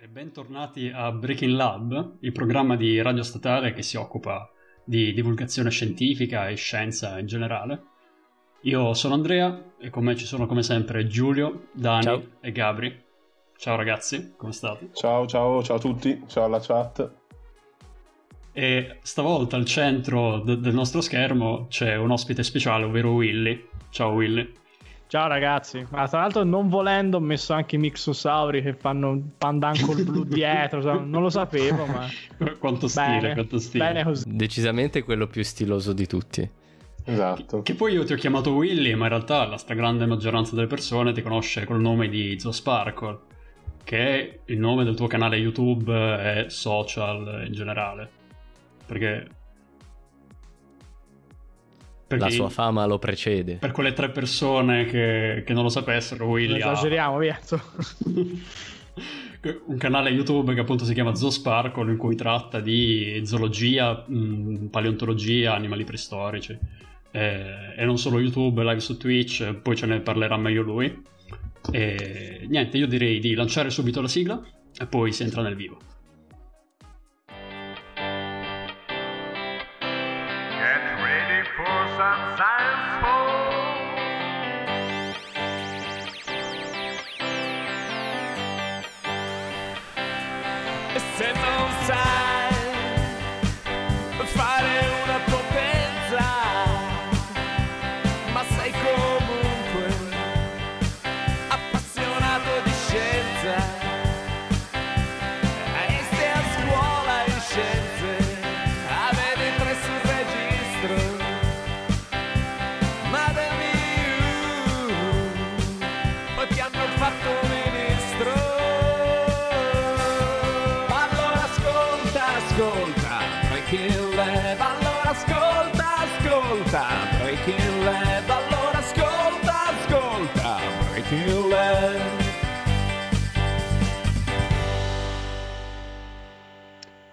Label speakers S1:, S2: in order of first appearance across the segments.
S1: E bentornati a Breaking Lab, il programma di radio statale che si occupa di divulgazione scientifica e scienza in generale. Io sono Andrea e con me ci sono come sempre Giulio, Dani
S2: Ciao.
S1: e Gabri. Ciao ragazzi, come state?
S3: Ciao, ciao, ciao a tutti, ciao alla chat.
S1: E stavolta al centro de- del nostro schermo c'è un ospite speciale, ovvero Willy. Ciao Willy.
S4: Ciao ragazzi, ma tra l'altro non volendo ho messo anche i mixosauri che fanno un pandan col blu dietro, non lo sapevo ma
S1: quanto stile,
S4: bene,
S1: quanto stile.
S4: bene così.
S2: Decisamente quello più stiloso di tutti.
S3: Esatto.
S1: Che poi io ti ho chiamato Willy, ma in realtà la stragrande maggioranza delle persone ti conosce col nome di Zosparkle, che è il nome del tuo canale YouTube e social in generale. Perché... perché
S2: La sua fama lo precede.
S1: per quelle tre persone che, che non lo sapessero, Willy ha
S4: Esageriamo, via. su.
S1: un canale YouTube che appunto si chiama Zoosparkle in cui tratta di zoologia, mh, paleontologia, animali preistorici. Eh, e non solo YouTube, live su Twitch, poi ce ne parlerà meglio lui. E niente, io direi di lanciare subito la sigla e poi si entra nel vivo.
S5: Se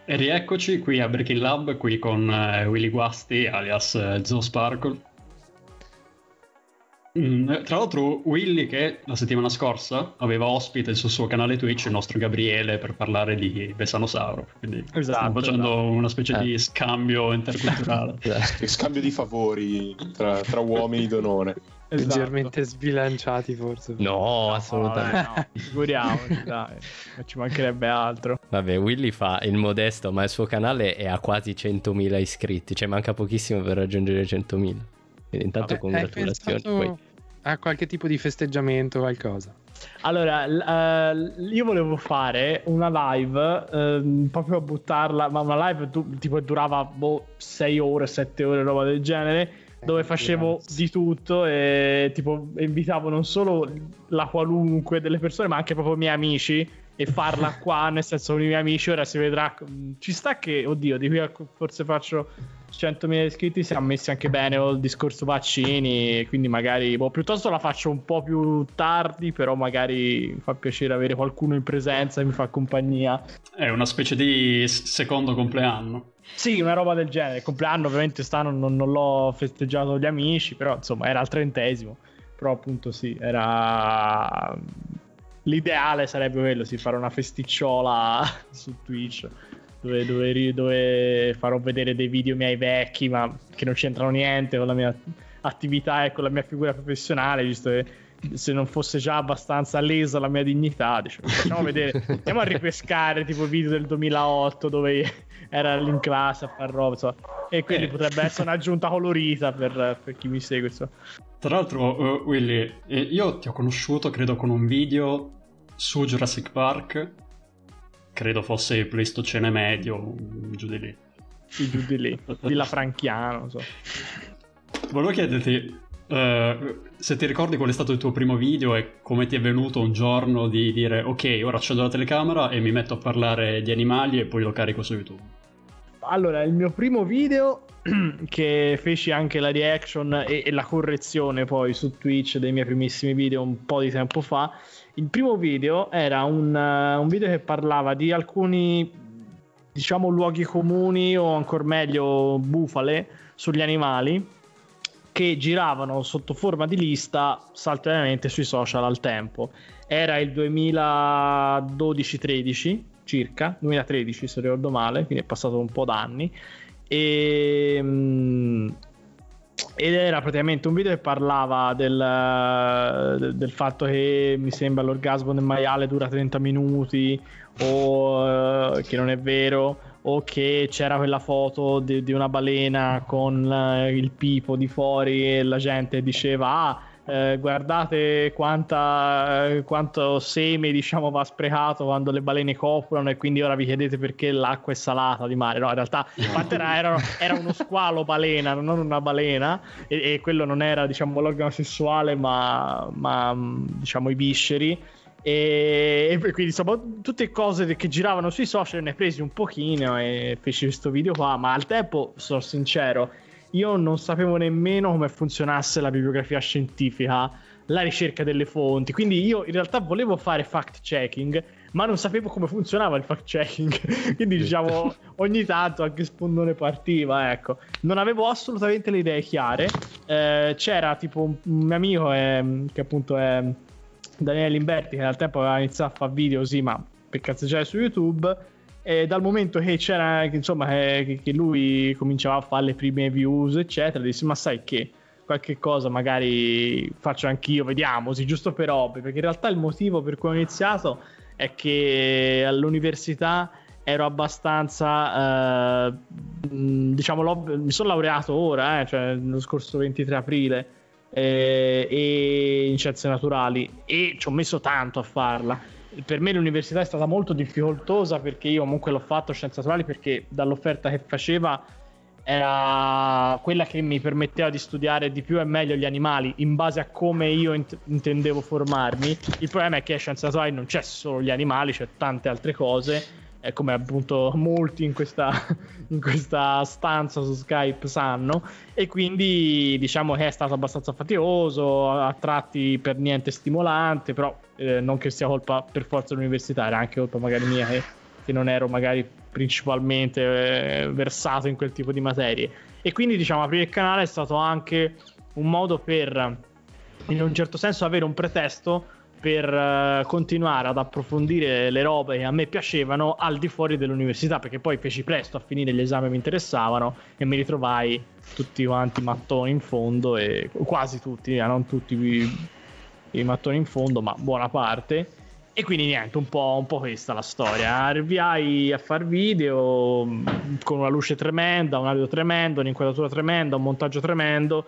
S5: E
S1: rieccoci qui a Breaking Lab, qui con eh, Willy Guasti alias eh, Zoosparkle. Mm, eh, tra l'altro Willy che la settimana scorsa aveva ospite sul suo canale Twitch il nostro Gabriele per parlare di Besanosauro, quindi
S4: Esatto,
S1: stiamo facendo
S4: esatto.
S1: una specie
S2: Eh.
S1: di scambio interculturale.
S3: Scambio di favori tra, tra uomini d'onore.
S4: Esatto.
S6: leggermente sbilanciati forse.
S2: No, assolutamente.
S4: Vabbè, no, figuriamoci, dai, non ci mancherebbe altro.
S2: Vabbè, Willy fa il modesto, ma il suo canale è a quasi 100.000 iscritti, cioè manca pochissimo per raggiungere 100.000. Quindi intanto
S6: Vabbè,
S2: congratulazioni. Poi.
S6: a qualche tipo di festeggiamento, qualcosa?
S4: Allora, eh, io volevo fare una live, ehm, proprio a buttarla, ma una live du- tipo durava 6 ore, 7 ore, roba del genere, dove facevo di tutto e tipo invitavo non solo la qualunque delle persone, ma anche proprio i miei amici e farla qua, nel senso con i miei amici, ora si vedrà, ci sta che, oddio, di qui a forse faccio 100.000 iscritti siamo messi anche bene con il discorso vaccini e quindi magari boh, piuttosto la faccio un po' più tardi però magari mi fa piacere avere qualcuno in presenza che mi fa compagnia.
S1: È una specie di secondo compleanno.
S4: Sì una roba del genere. Il compleanno ovviamente stanno non, non l'ho festeggiato gli amici però insomma era al trentesimo. Però appunto sì era l'ideale sarebbe quello sì fare una festicciola su Twitch dove, dove dove farò vedere dei video miei vecchi, ma che non c'entrano niente con la mia attività e con la mia figura professionale, visto che se non fosse già abbastanza lesa la mia dignità, diciamo, facciamo vedere, andiamo a ripescare tipo video del 2008 dove era in classe a far roba, insomma. e quindi
S1: Eh.
S4: potrebbe essere un'aggiunta colorita per, per chi mi segue. insomma.
S1: Tra l'altro, eh, Willy, eh, io ti ho conosciuto credo con un video su Jurassic Park, credo fosse il Pleistocene medio, giù di lì.
S4: Sì, giù di lì, Villa Franchiano, non so.
S1: Volevo chiederti eh, se ti ricordi qual è stato il tuo primo video e come ti è venuto un giorno di dire ok, ora accendo la telecamera e mi metto a parlare di animali e poi lo carico su YouTube.
S4: Allora, il mio primo video che feci anche la reaction e, e la correzione poi su Twitch dei miei primissimi video un po' di tempo fa. Il primo video era un, eh, un video che parlava di alcuni, diciamo, luoghi comuni o ancora meglio bufale sugli animali che giravano sotto forma di lista saltuariamente sui social al tempo. Era il 2012-13 circa, 2013 se ricordo male, quindi è passato un po' d'anni. E, mm, ed era praticamente un video che parlava del, del- del fatto che mi sembra l'orgasmo del maiale dura 30 minuti o eh, che non è vero o che c'era quella foto di, di una balena con eh, il pipo di fuori e la gente diceva ah eh, guardate quanta, eh, quanto seme diciamo va sprecato quando le balene copulano e quindi ora vi chiedete perché l'acqua è salata di mare. No in realtà era, era- era uno squalo balena non una balena e, e quello non era diciamo l'organo sessuale ma, ma diciamo i visceri. E, e quindi insomma tutte cose che giravano sui social ne presi un pochino e feci questo video qua ma al tempo sono sincero io non sapevo nemmeno come funzionasse la bibliografia scientifica la ricerca delle fonti. Quindi io in realtà volevo fare fact checking ma non sapevo come funzionava il fact checking. Quindi diciamo ogni tanto anche spondone partiva ecco. Non avevo assolutamente le idee chiare. Eh, c'era tipo un, un mio amico ehm, che appunto è Daniele Limberti che al tempo aveva iniziato a fare video così ma per cazzeggiare su YouTube e dal momento che c'era insomma che, che lui cominciava a fare le prime views eccetera dissi ma sai che qualche cosa magari faccio anch'io vediamo sì giusto per hobby perché in realtà il motivo per cui ho iniziato è che all'università ero abbastanza eh, diciamo mi sono laureato ora eh, cioè lo scorso 23 aprile eh, e in scienze naturali e ci ho messo tanto a farla per me l'università è stata molto difficoltosa perché io comunque l'ho fatto scienze naturali perché dall'offerta che faceva era quella che mi permetteva di studiare di più e meglio gli animali in base a come io int- intendevo formarmi. Il problema è che a scienze naturali non c'è solo gli animali, c'è tante altre cose, eh, come appunto molti in questa, in questa stanza su Skype sanno, e quindi diciamo che è stato abbastanza faticoso, a tratti per niente stimolante, però eh, non che sia colpa per forza dell'università, anche colpa magari mia che, che non ero magari principalmente eh, versato in quel tipo di materie. E quindi diciamo aprire il canale è stato anche un modo per, in un certo senso, avere un pretesto per eh, continuare ad approfondire le robe che a me piacevano al di fuori dell'università, perché poi feci presto a finire gli esami che mi interessavano e mi ritrovai tutti quanti mattoni in fondo, e quasi tutti, eh, non tutti i, mattoni in fondo, ma buona parte. E quindi niente, un po', un po' questa la storia. Arrivai a far video mh, con una luce tremenda, un audio tremendo, un'inquadratura tremenda, un montaggio tremendo.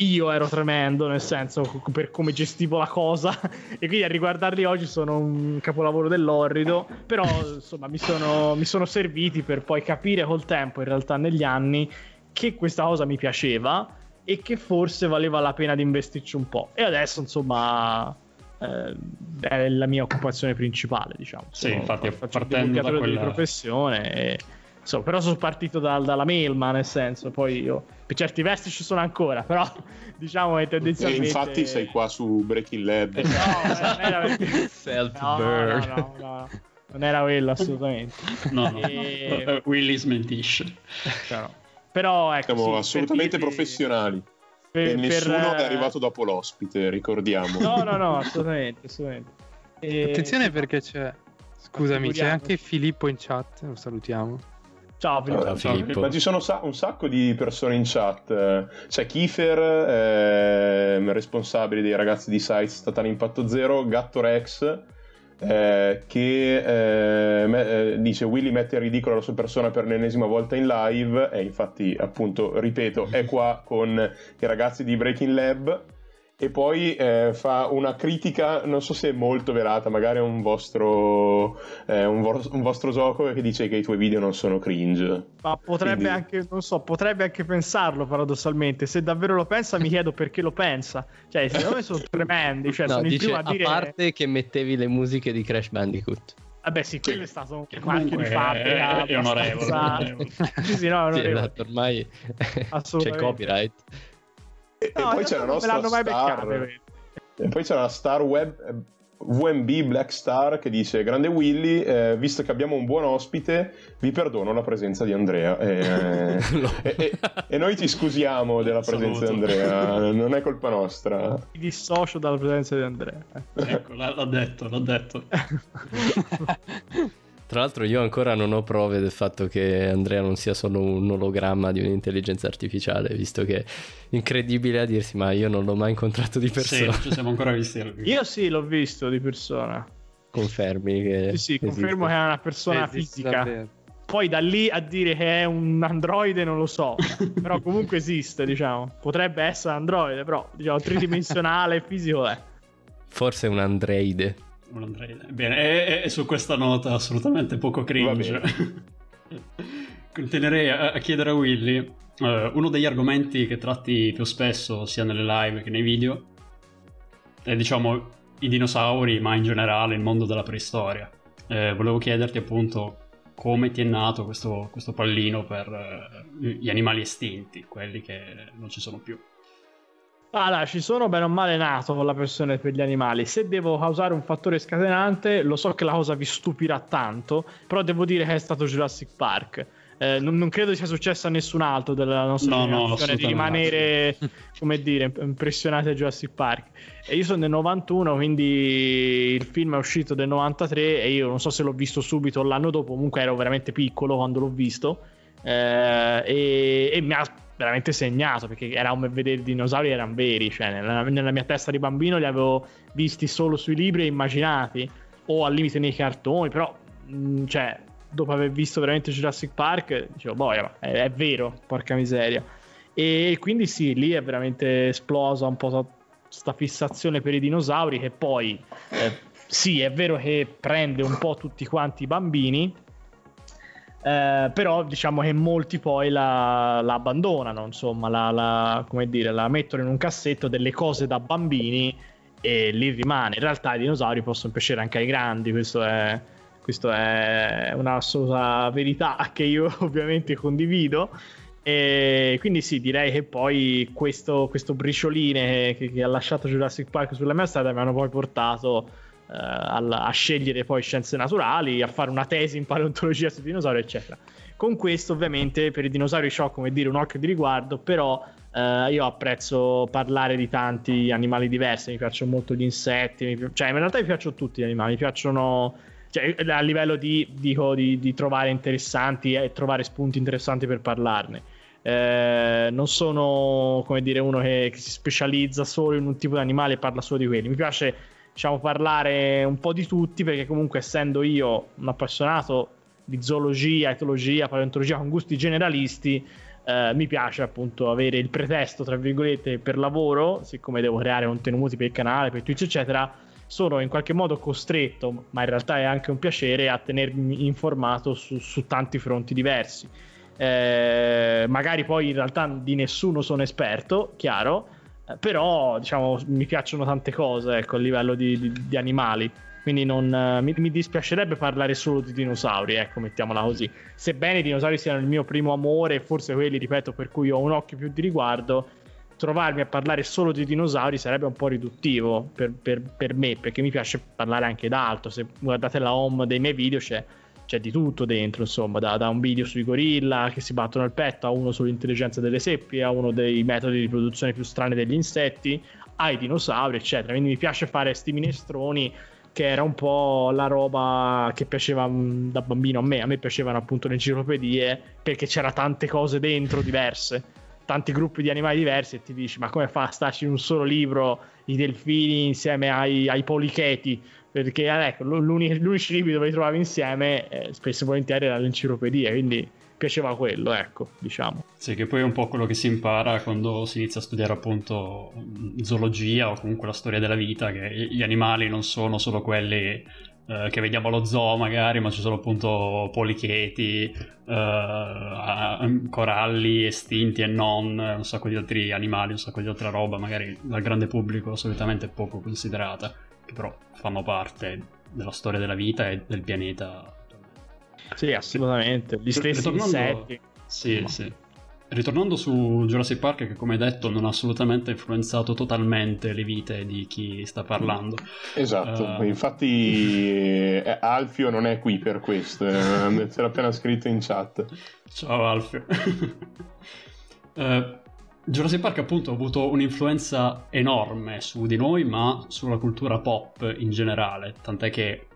S4: Io ero tremendo, nel senso per come gestivo la cosa. E quindi a riguardarli oggi sono un capolavoro dell'orrido. Però insomma mi sono, mi sono serviti per poi capire col tempo, in realtà negli anni, che questa cosa mi piaceva e che forse valeva la pena di investirci un po'. E adesso insomma eh, è la mia occupazione principale, diciamo.
S1: Sì,
S4: Sono-
S1: infatti, partendo da quella-
S4: professione. E, insomma, però sono partito dal- dalla mail, ma nel senso, poi io per certi versi ci sono ancora, però diciamo che
S3: E
S4: tendenzialmente.
S3: infatti sei qua su Breaking Lab.
S4: Eh, No, non era perché-
S2: Self
S4: no, no,
S2: burn.
S4: no, no, no, non era quello assolutamente.
S1: No,
S4: E-
S1: no. Willy smentisce.
S4: No. Però ecco,
S3: Siamo
S4: sì, per
S3: assolutamente
S4: dirvi-
S3: professionali.
S4: per-
S3: e nessuno
S4: per,
S3: è arrivato dopo l'ospite, ricordiamo.
S4: No, no, no, assolutamente, assolutamente. E-
S6: Attenzione perché c'è. Scusami, c'è anche Filippo in chat, lo salutiamo.
S4: Ciao Filippo.
S2: Ciao, Filippo.
S3: Ma ci sono sa- un sacco di persone in chat. Eh, C'è Kiefer, ehm, responsabile dei ragazzi di Sites Statale Impatto Zero, Gatto Rex, eh, che eh, me- eh, dice Willy mette in ridicolo la sua persona per l'ennesima volta in live e infatti appunto ripeto è qua con i ragazzi di Breaking Lab e poi eh, fa una critica non so se è molto velata magari è un vostro eh, un, vo- un vostro gioco che dice che i tuoi video non sono cringe
S4: Ma potrebbe
S3: Quindi-
S4: anche, non so, potrebbe anche pensarlo paradossalmente. Se davvero lo pensa, mi chiedo perché lo pensa. Cioè, secondo me sono tremendi. Cioè,
S2: No,
S4: sono
S2: dice
S4: a
S2: a
S4: dire.
S2: parte che mettevi le musiche di Crash Bandicoot.
S4: Vabbè, sì, quello è stato un marchio di fabbrica.
S1: è- è onorevole,
S4: sì, sì, no, è
S2: Sì,
S4: onorevole.
S2: esatto, ormai c'è copyright.
S3: E, e
S4: No,
S3: poi
S4: in
S3: c'è la nostra star
S4: beccate, quelle.
S3: e poi c'è la star web VMB Black Star che dice grande Willy eh, visto che abbiamo un buon ospite vi perdono la presenza di Andrea e,
S2: No.
S3: e- e- e noi ci scusiamo della presenza di Andrea non è colpa nostra
S4: Mi dissocio dalla presenza di Andrea. Eh.
S1: Ecco, l'ha detto, l'ha detto.
S2: Tra l'altro io ancora non ho prove del fatto che Andrea non sia solo un ologramma di un'intelligenza artificiale, visto che è incredibile a dirsi, ma io non l'ho mai incontrato di
S1: Sì,
S2: persona.
S1: non ci siamo ancora visti.
S4: Io sì, l'ho visto di persona.
S2: Confermi che...
S4: Sì, sì, confermo che è una persona
S6: Esiste
S4: fisica.
S6: davvero.
S4: Poi da lì a dire che è un androide non lo so, però comunque esiste, diciamo. Potrebbe essere androide, però diciamo tridimensionale fisico è.
S2: Forse un androide.
S1: Un androide. Bene, e, e su questa nota assolutamente poco cringe. Continuerei a, a chiedere a Willy eh, uno degli argomenti che tratti più spesso sia nelle live che nei video è diciamo i dinosauri, ma in generale il mondo della preistoria. Eh, volevo chiederti appunto come ti è nato questo, questo pallino per eh, gli animali estinti, quelli che non ci sono più.
S4: Allora, ci sono bene o male nato con la passione per gli animali. Se devo causare un fattore scatenante, lo so che la cosa vi stupirà tanto, però devo dire che è stato Jurassic Park. Eh, non, non credo sia successo a nessun altro della nostra
S1: No, no,
S4: generazione di
S1: assolutamente.
S4: rimanere, come dire, impressionati a Jurassic Park. E io sono del 91, quindi il film è uscito del 93 e io non so se l'ho visto subito o l'anno dopo, comunque ero veramente piccolo quando l'ho visto. Eh, e, e mi ha veramente segnato perché era come vedere i dinosauri erano veri, cioè nella, nella mia testa di bambino li avevo visti solo sui libri e immaginati o al limite nei cartoni, però mh, cioè dopo aver visto veramente Jurassic Park dicevo boia, è, è vero, porca miseria. E quindi sì, lì è veramente esplosa un po' questa fissazione per i dinosauri che poi eh, sì, è vero che prende un po' tutti quanti i bambini, eh, però diciamo che molti poi la, la abbandonano, insomma, la, la- come dire, la mettono in un cassetto delle cose da bambini e lì rimane. In realtà i dinosauri possono piacere anche ai grandi, questo è, questo è un'assoluta verità che io ovviamente condivido. E quindi sì, direi che poi questo, questo bricioline che, che ha lasciato Jurassic Park sulla mia strada mi hanno poi portato eh, al- a scegliere poi scienze naturali, a fare una tesi in paleontologia sui dinosauri, eccetera. Con questo, ovviamente, per i dinosauri ho come dire un occhio di riguardo, però eh, io apprezzo parlare di tanti animali diversi. Mi piacciono molto gli insetti, pi- cioè in realtà mi piacciono tutti gli animali, mi piacciono. Cioè, a livello di, dico, di, di trovare interessanti e trovare spunti interessanti per parlarne. Eh, non sono come dire uno che, che si specializza solo in un tipo di animale e parla solo di quelli. Mi piace diciamo parlare un po' di tutti perché comunque essendo io un appassionato di zoologia, etologia, paleontologia con gusti generalisti eh, mi piace appunto avere il pretesto tra virgolette per lavoro siccome devo creare contenuti per il canale, per Twitch eccetera sono in qualche modo costretto ma in realtà è anche un piacere a tenermi informato su, su tanti fronti diversi. Eh, magari poi in realtà di nessuno sono esperto, chiaro, però diciamo mi piacciono tante cose ecco, a livello di, di- di animali. Quindi non, eh, mi, mi dispiacerebbe parlare solo di dinosauri, ecco, mettiamola così. Sebbene i dinosauri siano il mio primo amore, forse quelli, ripeto, per cui ho un occhio più di riguardo, trovarmi a parlare solo di dinosauri sarebbe un po' riduttivo per, per- per me, perché mi piace parlare anche d'altro. Se guardate la home dei miei video c'è, c'è di tutto dentro, insomma, da, da un video sui gorilla che si battono al petto, a uno sull'intelligenza delle seppie, a uno dei metodi di produzione più strani degli insetti, ai dinosauri, eccetera. Quindi mi piace fare sti minestroni che era un po' la roba che piaceva mh, da bambino a me. A me piacevano appunto le enciclopedie perché c'era tante cose dentro diverse, tanti gruppi di animali diversi e ti dici ma come fa a starci in un solo libro i delfini insieme ai, ai policheti? Perché eh, ecco, l'uni- gli unici libri dove li trovavi insieme eh, spesso e volentieri erano le enciclopedie, quindi piaceva quello, ecco, diciamo.
S1: Sì, che poi è un po' quello che si impara quando si inizia a studiare appunto zoologia o comunque la storia della vita, che gli animali non sono solo quelli eh, che vediamo allo zoo magari, ma ci sono appunto policheti, eh, coralli estinti e non, un sacco di altri animali, un sacco di altra roba, magari dal grande pubblico solitamente poco considerata, che però fanno parte della storia della vita e del pianeta.
S4: Sì, assolutamente. Gli stessi
S1: Ritornando-
S4: insetti.
S1: Sì, sì. ritornando su Jurassic Park, che come hai detto non ha assolutamente influenzato totalmente le vite di chi sta parlando.
S3: Esatto,
S1: Eh,
S3: infatti eh, Alfio non è qui per questo, eh, ce l'ha appena scritto in chat.
S1: Ciao Alfio. Eh, Jurassic Park appunto ha avuto un'influenza enorme su di noi, ma sulla cultura pop in generale, tant'è che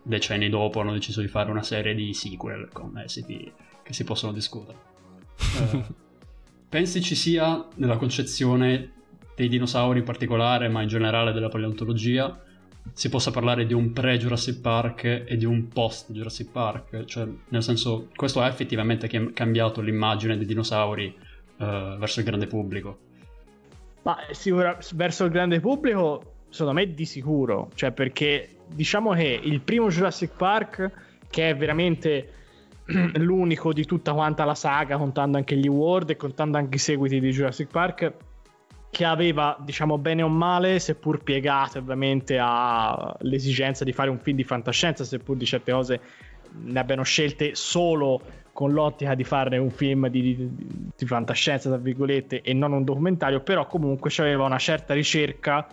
S1: decenni dopo hanno deciso di fare una serie di sequel con esiti che si possono discutere. Eh, pensi ci sia nella concezione dei dinosauri in particolare, ma in generale della paleontologia, si possa parlare di un pre-Jurassic Park e di un post-Jurassic Park? Cioè, nel senso, questo ha effettivamente cam- cambiato l'immagine dei dinosauri eh, verso il grande pubblico.
S4: Ma sicura- verso il grande pubblico, secondo me di sicuro, cioè perché diciamo che il primo Jurassic Park, che è veramente l'unico di tutta quanta la saga, contando anche gli World e contando anche i seguiti di Jurassic Park, che aveva, diciamo bene o male, seppur piegato ovviamente all'esigenza di fare un film di fantascienza, seppur di certe cose ne abbiano scelte solo con l'ottica di farne un film di, di- di fantascienza, tra virgolette, e non un documentario, però comunque c'aveva una certa ricerca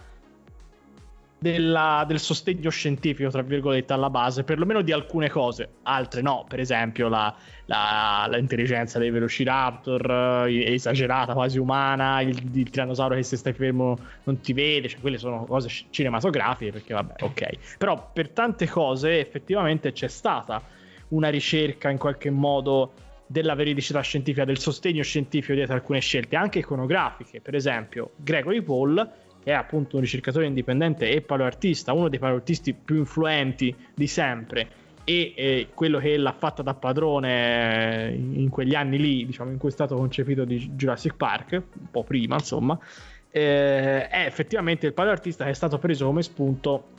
S4: della- del sostegno scientifico, tra virgolette, alla base, perlomeno di alcune cose, altre no, per esempio la, la- l'intelligenza dei Velociraptor eh, esagerata, quasi umana, il, il tirannosauro che se stai fermo non ti vede, cioè quelle sono cose cinematografiche, perché vabbè, ok. Però per tante cose effettivamente c'è stata una ricerca in qualche modo della veridicità scientifica, del sostegno scientifico dietro alcune scelte, anche iconografiche. Per esempio, Gregory Paul, che è appunto un ricercatore indipendente e paleoartista, uno dei paleoartisti più influenti di sempre, e eh, quello che l'ha fatta da padrone eh, in quegli anni lì, diciamo, in cui è stato concepito di Jurassic Park, un po' prima, insomma, eh, è effettivamente il paleoartista che è stato preso come spunto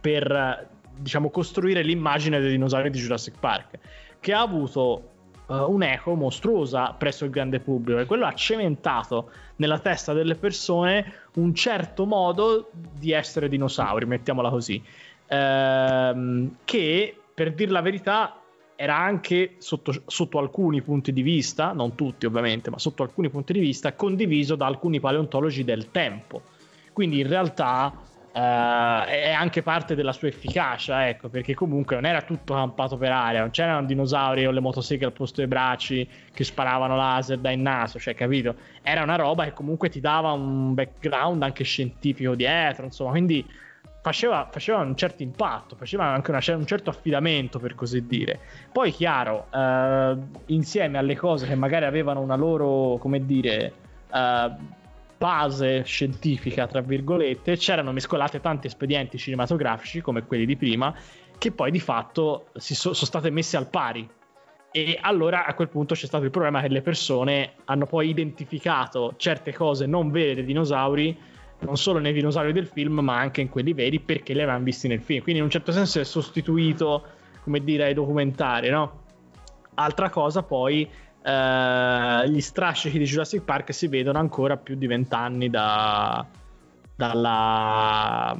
S4: per diciamo costruire l'immagine dei dinosauri di Jurassic Park che ha avuto eh, un'eco mostruosa presso il grande pubblico e quello ha cementato nella testa delle persone un certo modo di essere dinosauri mettiamola così Ehm, che per dir la verità era anche sotto, sotto alcuni punti di vista, non tutti ovviamente, ma sotto alcuni punti di vista, condiviso da alcuni paleontologi del tempo. Quindi in realtà eh, è anche parte della sua efficacia, ecco, perché comunque non era tutto campato per aria, non c'erano dinosauri o le motoseghe al posto dei bracci che sparavano laser dal naso, cioè, capito? Era una roba che comunque ti dava un background anche scientifico dietro, insomma, quindi faceva, faceva un certo impatto, faceva anche una- un certo affidamento, per così dire. Poi, chiaro, eh, insieme alle cose che magari avevano una loro, come dire, eh, base scientifica, tra virgolette, c'erano mescolate tanti espedienti cinematografici, come quelli di prima, che poi di fatto so- sono state messe al pari. E allora a quel punto c'è stato il problema che le persone hanno poi identificato certe cose non vere dei dinosauri non solo nei dinosauri del film, ma anche in quelli veri perché li avevano visti nel film. Quindi in un certo senso è sostituito, come dire, ai documentari, no? Altra cosa poi, eh, gli strascichi di Jurassic Park si vedono ancora più di vent'anni da, dalla,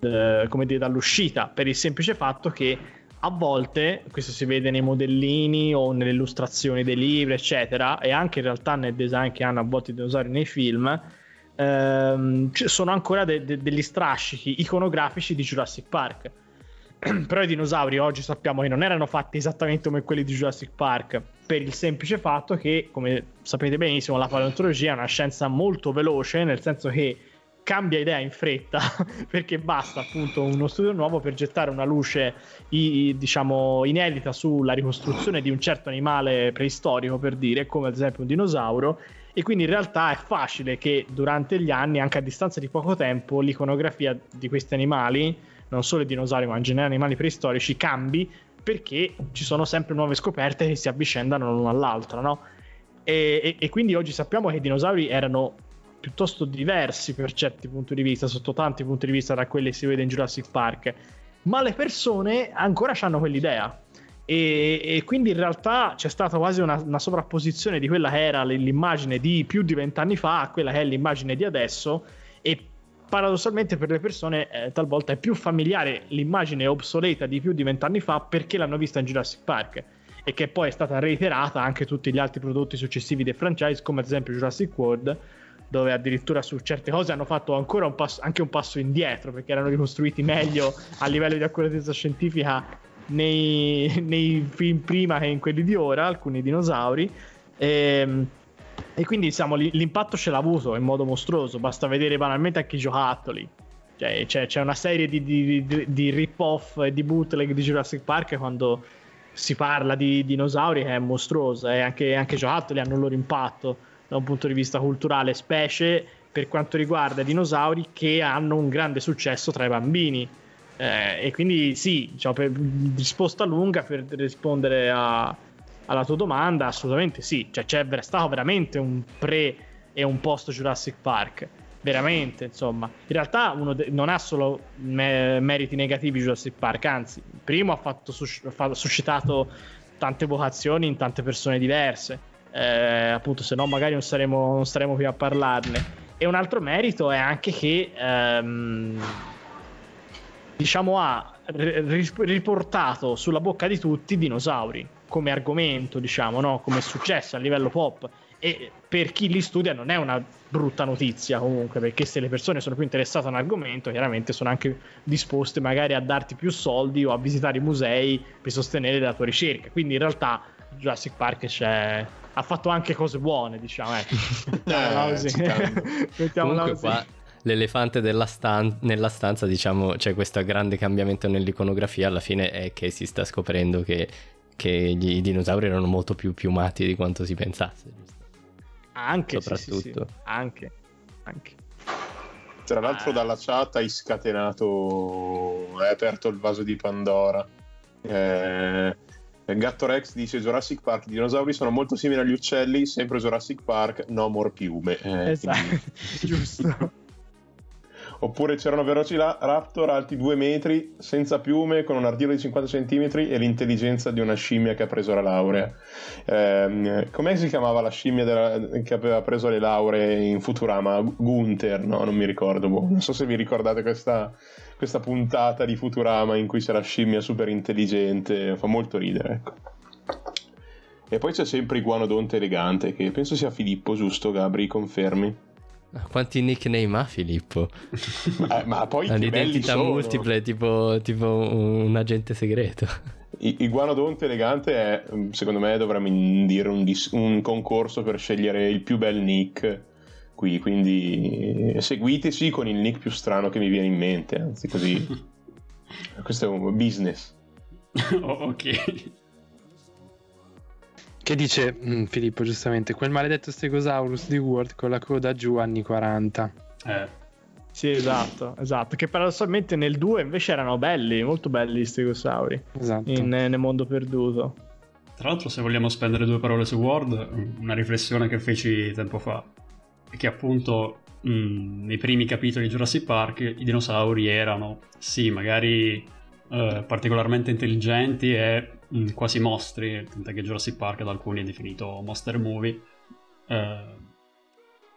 S4: eh, come dire, dall'uscita, per il semplice fatto che a volte, questo si vede nei modellini o nelle illustrazioni dei libri, eccetera, e anche in realtà nel design che hanno a volte i dinosauri nei film, ehm, sono ancora de- de- degli strascichi iconografici di Jurassic Park. Però i dinosauri oggi sappiamo che non erano fatti esattamente come quelli di Jurassic Park, per il semplice fatto che, come sapete benissimo, la paleontologia è una scienza molto veloce, nel senso che cambia idea in fretta perché basta appunto uno studio nuovo per gettare una luce diciamo inedita sulla ricostruzione di un certo animale preistorico per dire come ad esempio un dinosauro. E quindi in realtà è facile che durante gli anni anche a distanza di poco tempo l'iconografia di questi animali non solo i dinosauri ma in generale animali preistorici cambi perché ci sono sempre nuove scoperte che si avvicendano l'una all'altra no? e, e- e quindi oggi sappiamo che i dinosauri erano piuttosto diversi per certi punti di vista, sotto tanti punti di vista da quelli che si vede in Jurassic Park, ma le persone ancora hanno quell'idea. E, e quindi in realtà c'è stata quasi una, una sovrapposizione di quella che era l'immagine di più di vent'anni fa a quella che è l'immagine di adesso e paradossalmente per le persone eh, talvolta è più familiare l'immagine obsoleta di più di vent'anni fa perché l'hanno vista in Jurassic Park e che poi è stata reiterata anche tutti gli altri prodotti successivi del franchise, come ad esempio Jurassic World, dove addirittura su certe cose hanno fatto ancora un passo, anche un passo indietro perché erano ricostruiti meglio a livello di accuratezza scientifica nei, nei film prima che in quelli di ora, alcuni dinosauri. Ehm, e quindi diciamo, l'impatto ce l'ha avuto in modo mostruoso, basta vedere banalmente anche i giocattoli. Cioè, c'è, c'è una serie di, di, di, di rip-off e di bootleg di Jurassic Park quando si parla di dinosauri che è mostruosa e anche, anche giocattoli hanno il loro impatto da un punto di vista culturale, specie per quanto riguarda i dinosauri che hanno un grande successo tra i bambini. Eh, e quindi sì, diciamo, per risposta lunga per rispondere a, alla tua domanda, assolutamente sì, cioè c'è stato veramente un pre e un post Jurassic Park, veramente, insomma. In realtà uno de- non ha solo me- meriti negativi Jurassic Park, anzi, primo ha, fatto sus- ha suscitato tante vocazioni in tante persone diverse. Eh, appunto, se no magari non saremo, non staremo qui a parlarne. E un altro merito è anche che ehm, diciamo ha ri- riportato sulla bocca di tutti i dinosauri come argomento, diciamo, no? come è successo a livello pop. E per chi li studia non è una brutta notizia comunque, perché se le persone sono più interessate a un argomento, chiaramente sono anche disposte magari a darti più soldi o a visitare i musei per sostenere la tua ricerca. Quindi in realtà Jurassic Park c'è... ha fatto anche cose buone, diciamo. Ecco. Mettiamola così. Mettiamola
S2: Comunque
S4: così.
S2: qua l'elefante della stan- nella stanza, diciamo, c'è questo grande cambiamento nell'iconografia, alla fine è che si sta scoprendo che, che gli- i dinosauri erano molto più piumati di quanto si pensasse. giusto?
S4: Anche, sì, sì, sì.
S2: soprattutto.
S4: Anche. Anche.
S3: Tra l'altro
S4: Ah.
S3: dalla chat hai scatenato, hai aperto il vaso di Pandora. Eh, Gatto Rex dice Jurassic Park, i dinosauri sono molto simili agli uccelli, sempre Jurassic Park, no more piume. Eh,
S4: Esatto,
S3: quindi-
S4: giusto.
S3: Oppure c'erano Velociraptor alti 2 metri, senza piume, con un ardito di 50 cm e l'intelligenza di una scimmia che ha preso la laurea. Ehm, com'è che si chiamava la scimmia della- che aveva preso le lauree in Futurama? Gunther, no? Non mi ricordo. boh. Non so se vi ricordate questa, questa puntata di Futurama in cui c'è la scimmia super intelligente. Fa molto ridere, ecco. E poi c'è sempre Iguanodonte elegante, che penso sia Filippo, giusto, Gabri? Confermi?
S2: Quanti nickname ha Filippo?
S3: Ma, ma poi
S2: l'identità multiple, tipo, tipo un agente segreto.
S3: I- Iguanodonte elegante è, secondo me, dovremmo indire un, dis- un concorso per scegliere il più bel nick qui, quindi seguiteci con il nick più strano che mi viene in mente, anzi così. Questo è un business.
S1: Oh, ok.
S6: Che dice mm, Filippo giustamente, quel maledetto Stegosaurus di Word con la coda giù anni 40.
S1: Eh,
S4: Sì, esatto, esatto. Che paradossalmente nel 2 invece erano belli, molto belli gli stegosauri
S6: Esatto.
S4: in, nel mondo perduto.
S1: Tra l'altro, se vogliamo spendere due parole su Word, una riflessione che feci tempo fa è che appunto mh, nei primi capitoli di Jurassic Park i dinosauri erano, sì, magari eh, particolarmente intelligenti e mh, quasi mostri, tant'è che Jurassic Park da alcuni è definito monster movie, eh,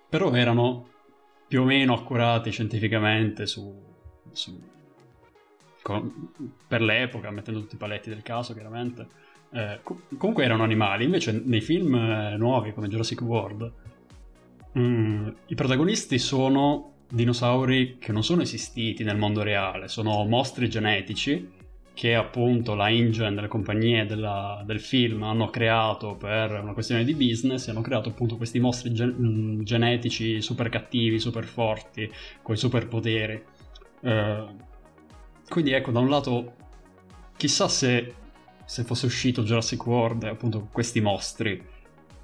S1: però erano più o meno accurati scientificamente su, su- con- per l'epoca, mettendo tutti i paletti del caso chiaramente. Eh, co- comunque erano animali, invece nei film eh, nuovi come Jurassic World mm, i protagonisti sono dinosauri che non sono esistiti nel mondo reale, sono mostri genetici che appunto la InGen, le compagnie della- del film hanno creato per una questione di business hanno creato appunto questi mostri gen- mm, genetici super cattivi, super forti, con i superpoteri. Eh, quindi ecco, da un lato, chissà se, se fosse uscito Jurassic World, appunto, questi mostri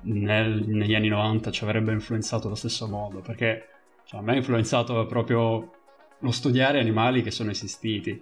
S1: nel- negli anni 90 ci avrebbe influenzato allo stesso modo, perché cioè, a me ha influenzato proprio lo studiare animali che sono esistiti.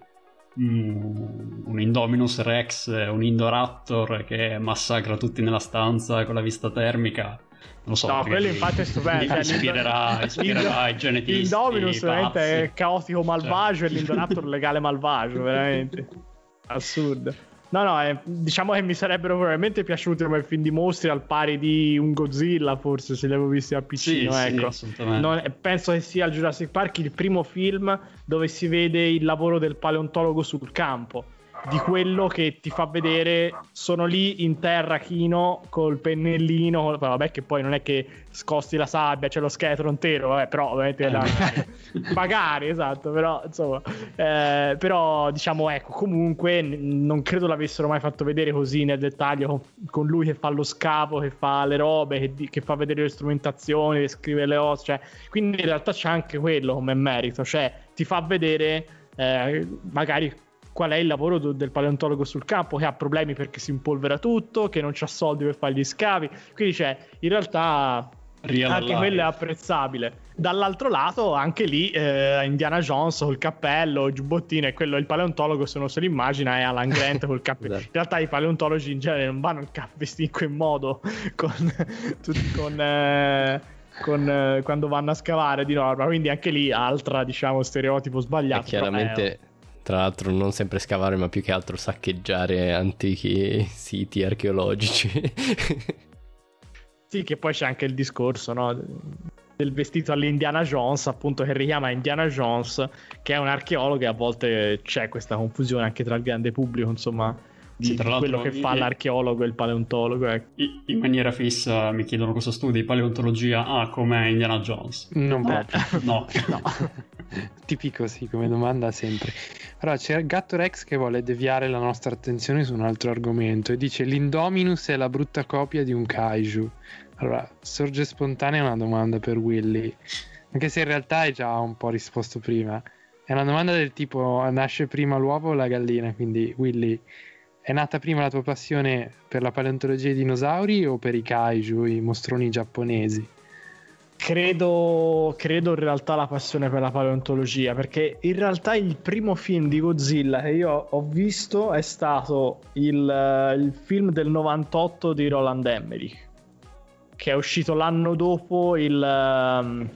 S1: Mm, un Indominus Rex, un Indoraptor che massacra tutti nella stanza con la vista termica. Non lo so.
S4: no, quello infatti è stupendo. cioè,
S1: Ispirerà, ispirerà i genetisti.
S4: L'Indominus veramente è caotico malvagio
S1: Cioè.
S4: e l'Indoraptor legale malvagio, veramente. Assurdo. No, no, eh, diciamo che mi sarebbero veramente piaciuti come film di mostri al pari di un Godzilla, forse, se li avevo visti a
S1: Sì,
S4: piccino,
S1: sì,
S4: ecco.
S1: assolutamente.
S4: Non- penso che sia il Jurassic Park il primo film dove si vede il lavoro del paleontologo sul campo. Di quello che ti fa vedere sono lì in terra chino col pennellino vabbè che poi non è che scosti la sabbia c'è lo scheletro intero vabbè però ovviamente la- magari esatto però insomma eh, però diciamo ecco comunque n- non credo l'avessero mai fatto vedere così nel dettaglio con, con lui che fa lo scavo che fa le robe che, di- che fa vedere le strumentazioni che scrive le ossa cioè, quindi in realtà c'è anche quello come merito cioè ti fa vedere eh, magari qual è il lavoro do- del paleontologo sul campo che ha problemi perché si impolvera tutto, che non c'ha soldi per fare gli scavi. Quindi c'è in realtà
S1: Real
S4: anche
S1: life.
S4: quello è apprezzabile. Dall'altro lato, anche lì eh, Indiana Jones col cappello, il giubbottino e quello il paleontologo, se uno se lo immagina, è Alan Grant col cappello.
S2: Esatto.
S4: In realtà i paleontologi in genere non vanno vestiti in quel modo con, tutti con, eh, con, eh, quando vanno a scavare di norma. Quindi anche lì altra, diciamo, stereotipo
S2: E
S4: sbagliato. però,
S2: chiaramente,
S4: eh,
S2: tra l'altro, non sempre scavare, ma più che altro saccheggiare antichi siti archeologici.
S4: Sì, che poi c'è anche il discorso, no? Del vestito all'Indiana Jones, appunto, che richiama Indiana Jones, che è un archeologo e a volte c'è questa confusione anche tra il grande pubblico, insomma, di,
S1: Sì, tra
S4: quello che fa l'archeologo e il paleontologo. Ecco.
S1: In maniera fissa mi chiedono cosa studi paleontologia. Ah, come Indiana Jones.
S6: Non
S4: Eh,
S6: proprio.
S1: No.
S4: no.
S6: Tipico sì, come domanda sempre. Allora, c'è Gatto Rex che vuole deviare la nostra attenzione su un altro argomento e dice l'Indominus è la brutta copia di un kaiju. Allora, sorge spontanea una domanda per Willy, anche se in realtà hai già un po' risposto prima. È una domanda del tipo nasce prima l'uovo o la gallina? Quindi Willy, è nata prima la tua passione per la paleontologia dei dinosauri o per i kaiju, i mostroni giapponesi?
S4: Credo, credo in realtà la passione per la paleontologia, perché in realtà il primo film di Godzilla che io ho visto è stato il, eh, il film del 98 di Roland Emmerich, che è uscito l'anno dopo il, ehm,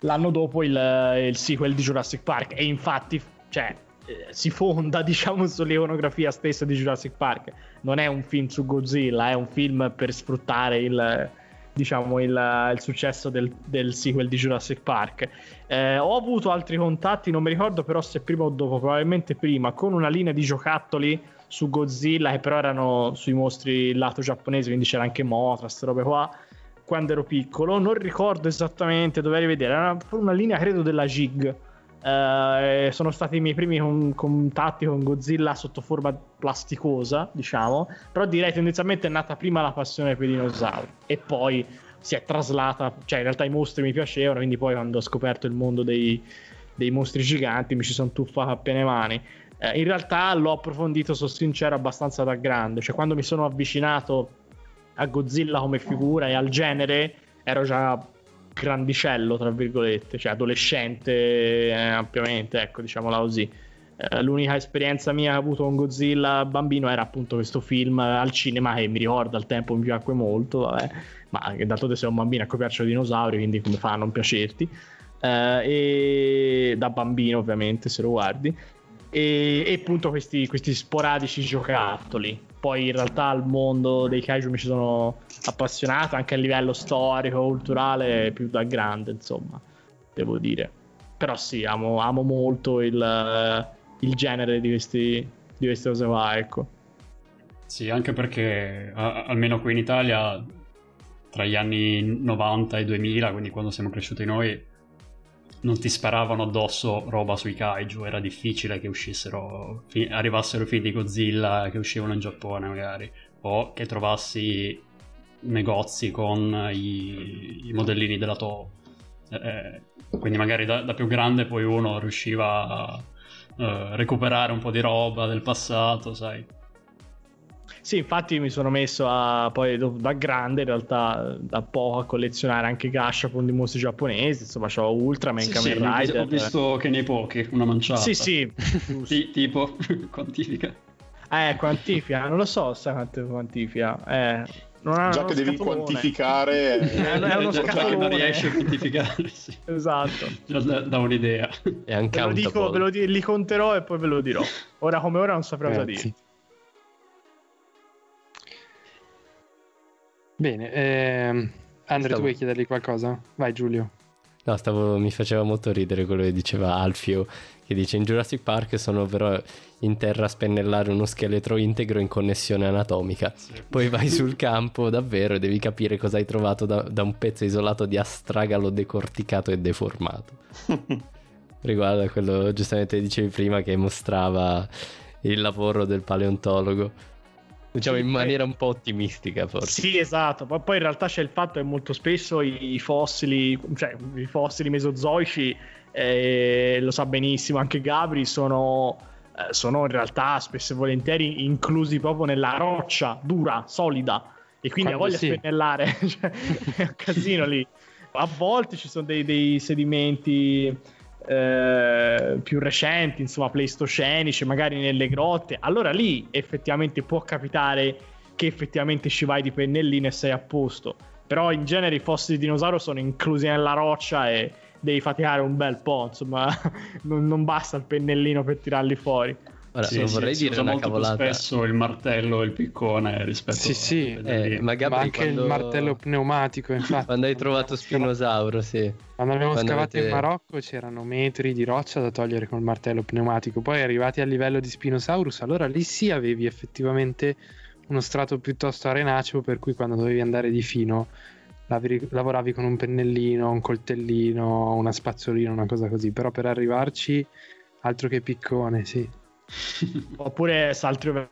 S4: l'anno dopo il, il sequel di Jurassic Park e infatti cioè, eh, si fonda diciamo sull'iconografia stessa di Jurassic Park. Non è un film su Godzilla, è un film per sfruttare il diciamo il, il successo del, del sequel di Jurassic Park. Eh, ho avuto altri contatti, non mi ricordo però se prima o dopo, probabilmente prima, con una linea di giocattoli su Godzilla che però erano sui mostri lato giapponese, quindi c'era anche Mothra, queste robe qua. Quando ero piccolo, non ricordo esattamente dove rivedere, era una, una linea credo della Jig. Eh, sono stati i miei primi con- contatti con Godzilla sotto forma plasticosa, diciamo. Però direi tendenzialmente è nata prima la passione per i dinosauri e poi si è traslata. Cioè, in realtà i mostri mi piacevano, quindi poi quando ho scoperto il mondo dei, dei mostri giganti mi ci sono tuffato a piene mani. Eh, in realtà l'ho approfondito, sono sincero, abbastanza da grande. Cioè, quando mi sono avvicinato a Godzilla come figura e al genere, ero già grandicello, tra virgolette, cioè adolescente eh, ampiamente, ecco, diciamola così. Eh, l'unica esperienza mia avuto con Godzilla bambino era appunto questo film al cinema che mi ricordo al tempo mi piacque molto, vabbè, ma che sei un bambino a copiarci i dinosauri, quindi come fa a non piacerti? Eh, e da bambino ovviamente se lo guardi e, e appunto questi, questi sporadici giocattoli poi in realtà al mondo dei kaiju mi ci sono appassionato anche a livello storico, culturale, più da grande, insomma, devo dire. Però sì, amo, amo molto il, il genere di, questi, di queste cose qua, ecco.
S1: Sì, anche perché a- almeno qui in Italia, tra gli anni 90 e 2000, quindi quando siamo cresciuti noi, non ti sparavano addosso roba sui kaiju, era difficile che uscissero, fi- arrivassero i film di Godzilla che uscivano in Giappone magari, o che trovassi negozi con i, i modellini della Toho. Eh, quindi magari da, da più grande poi uno riusciva a eh, recuperare un po' di roba del passato, sai.
S4: Sì, infatti mi sono messo a poi da grande, in realtà da poco a collezionare anche gashapon di mostri giapponesi, insomma c'ho Ultraman,
S1: Sì,
S4: Kamen
S1: sì, ho
S4: Rider.
S1: ho visto che nei pochi, una manciata.
S4: Sì, sì, giusto.
S1: Ti- tipo, quantifica.
S4: Eh, quantifica, non lo so, sai quanto quantifica. Eh, non ha
S3: Già che devi
S4: scatolone.
S3: quantificare,
S4: È- è uno
S1: Già che
S4: scatolone.
S1: non riesci a quantificare, sì.
S4: Esatto.
S1: Già da, da un'idea.
S2: E anche
S4: Ve lo dico, ve lo di- li conterò e poi ve lo dirò. Ora come ora non saprei cosa
S6: Grazie.
S4: dire.
S6: Bene, ehm, Andre,
S2: Stavo-
S6: tu vuoi chiedergli qualcosa? Vai Giulio.
S2: No, stavo, mi faceva molto ridere quello che diceva Alfio, che dice in Jurassic Park sono però in terra a spennellare uno scheletro integro in connessione anatomica. Poi vai sul campo davvero e devi capire cosa hai trovato da, da un pezzo isolato di astragalo decorticato e deformato. Riguardo a quello giustamente dicevi prima che mostrava il lavoro del paleontologo. Diciamo
S4: Sì,
S2: in
S4: poi-
S2: maniera un po' ottimistica forse.
S4: Sì, esatto. Ma poi in realtà c'è il fatto che molto spesso i, fossili, cioè i fossili mesozoici, eh, lo sa benissimo anche Gabri, sono, eh, sono in realtà spesso e volentieri inclusi proprio nella roccia dura, solida. E quindi ha
S6: Quando
S4: voglia
S6: sì.
S4: di spennellare. cioè, è un casino lì. A volte ci sono dei, dei sedimenti eh, più recenti, insomma, pleistocenici, magari nelle grotte. Allora lì effettivamente può capitare che effettivamente ci vai di pennellino e sei a posto. Però in genere i fossili di dinosauro sono inclusi nella roccia e devi faticare un bel po', insomma, non, non basta il pennellino per tirarli fuori.
S2: Ora,
S1: Sì,
S2: non
S1: sì,
S2: vorrei
S1: si
S2: dire una
S1: molto più
S2: cavolata.
S1: spesso il martello e il piccone rispetto
S6: Sì, sì,
S1: a-
S2: Eh, ma Gabri,
S6: Ma anche
S2: quando-
S6: il martello pneumatico, infatti.
S2: Quando hai trovato Spinosauro, sì.
S6: Quando abbiamo
S2: Quando
S6: scavato
S2: avete-
S6: in Marocco c'erano metri di roccia da togliere col martello pneumatico. Poi arrivati al livello di Spinosaurus, allora lì sì avevi effettivamente uno strato piuttosto arenaceo, per cui quando dovevi andare di fino lavoravi con un pennellino, un coltellino, una spazzolina, una cosa così. Però per arrivarci, altro che piccone, sì.
S4: Oppure Saltrio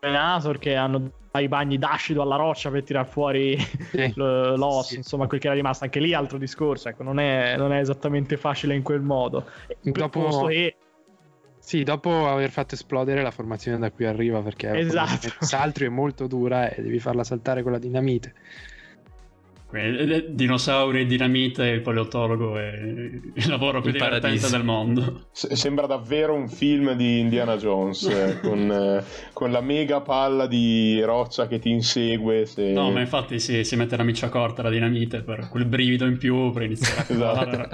S4: Venator che hanno i bagni d'acido alla roccia per tirar fuori
S6: Sì.
S4: l'osso,
S6: Sì.
S4: insomma, quel che era rimasto. Anche lì altro discorso, ecco, non è, non è esattamente facile in quel modo.
S6: Dopo-
S4: che
S6: Sì, dopo aver fatto esplodere la formazione da cui arriva, perché
S4: Esatto.
S6: Saltrio è molto dura e devi farla saltare con la dinamite.
S1: Quindi, eh, Dinosauri e dinamite, il paleontologo è il lavoro più
S2: Il
S1: divertente
S2: paradiso.
S1: del mondo.
S3: Se- Sembra davvero un film di Indiana Jones eh, con, eh, con la mega palla di roccia che ti insegue. Se...
S1: No, ma infatti si, si mette la miccia corta la dinamite per quel brivido in più per iniziare a
S3: Esatto.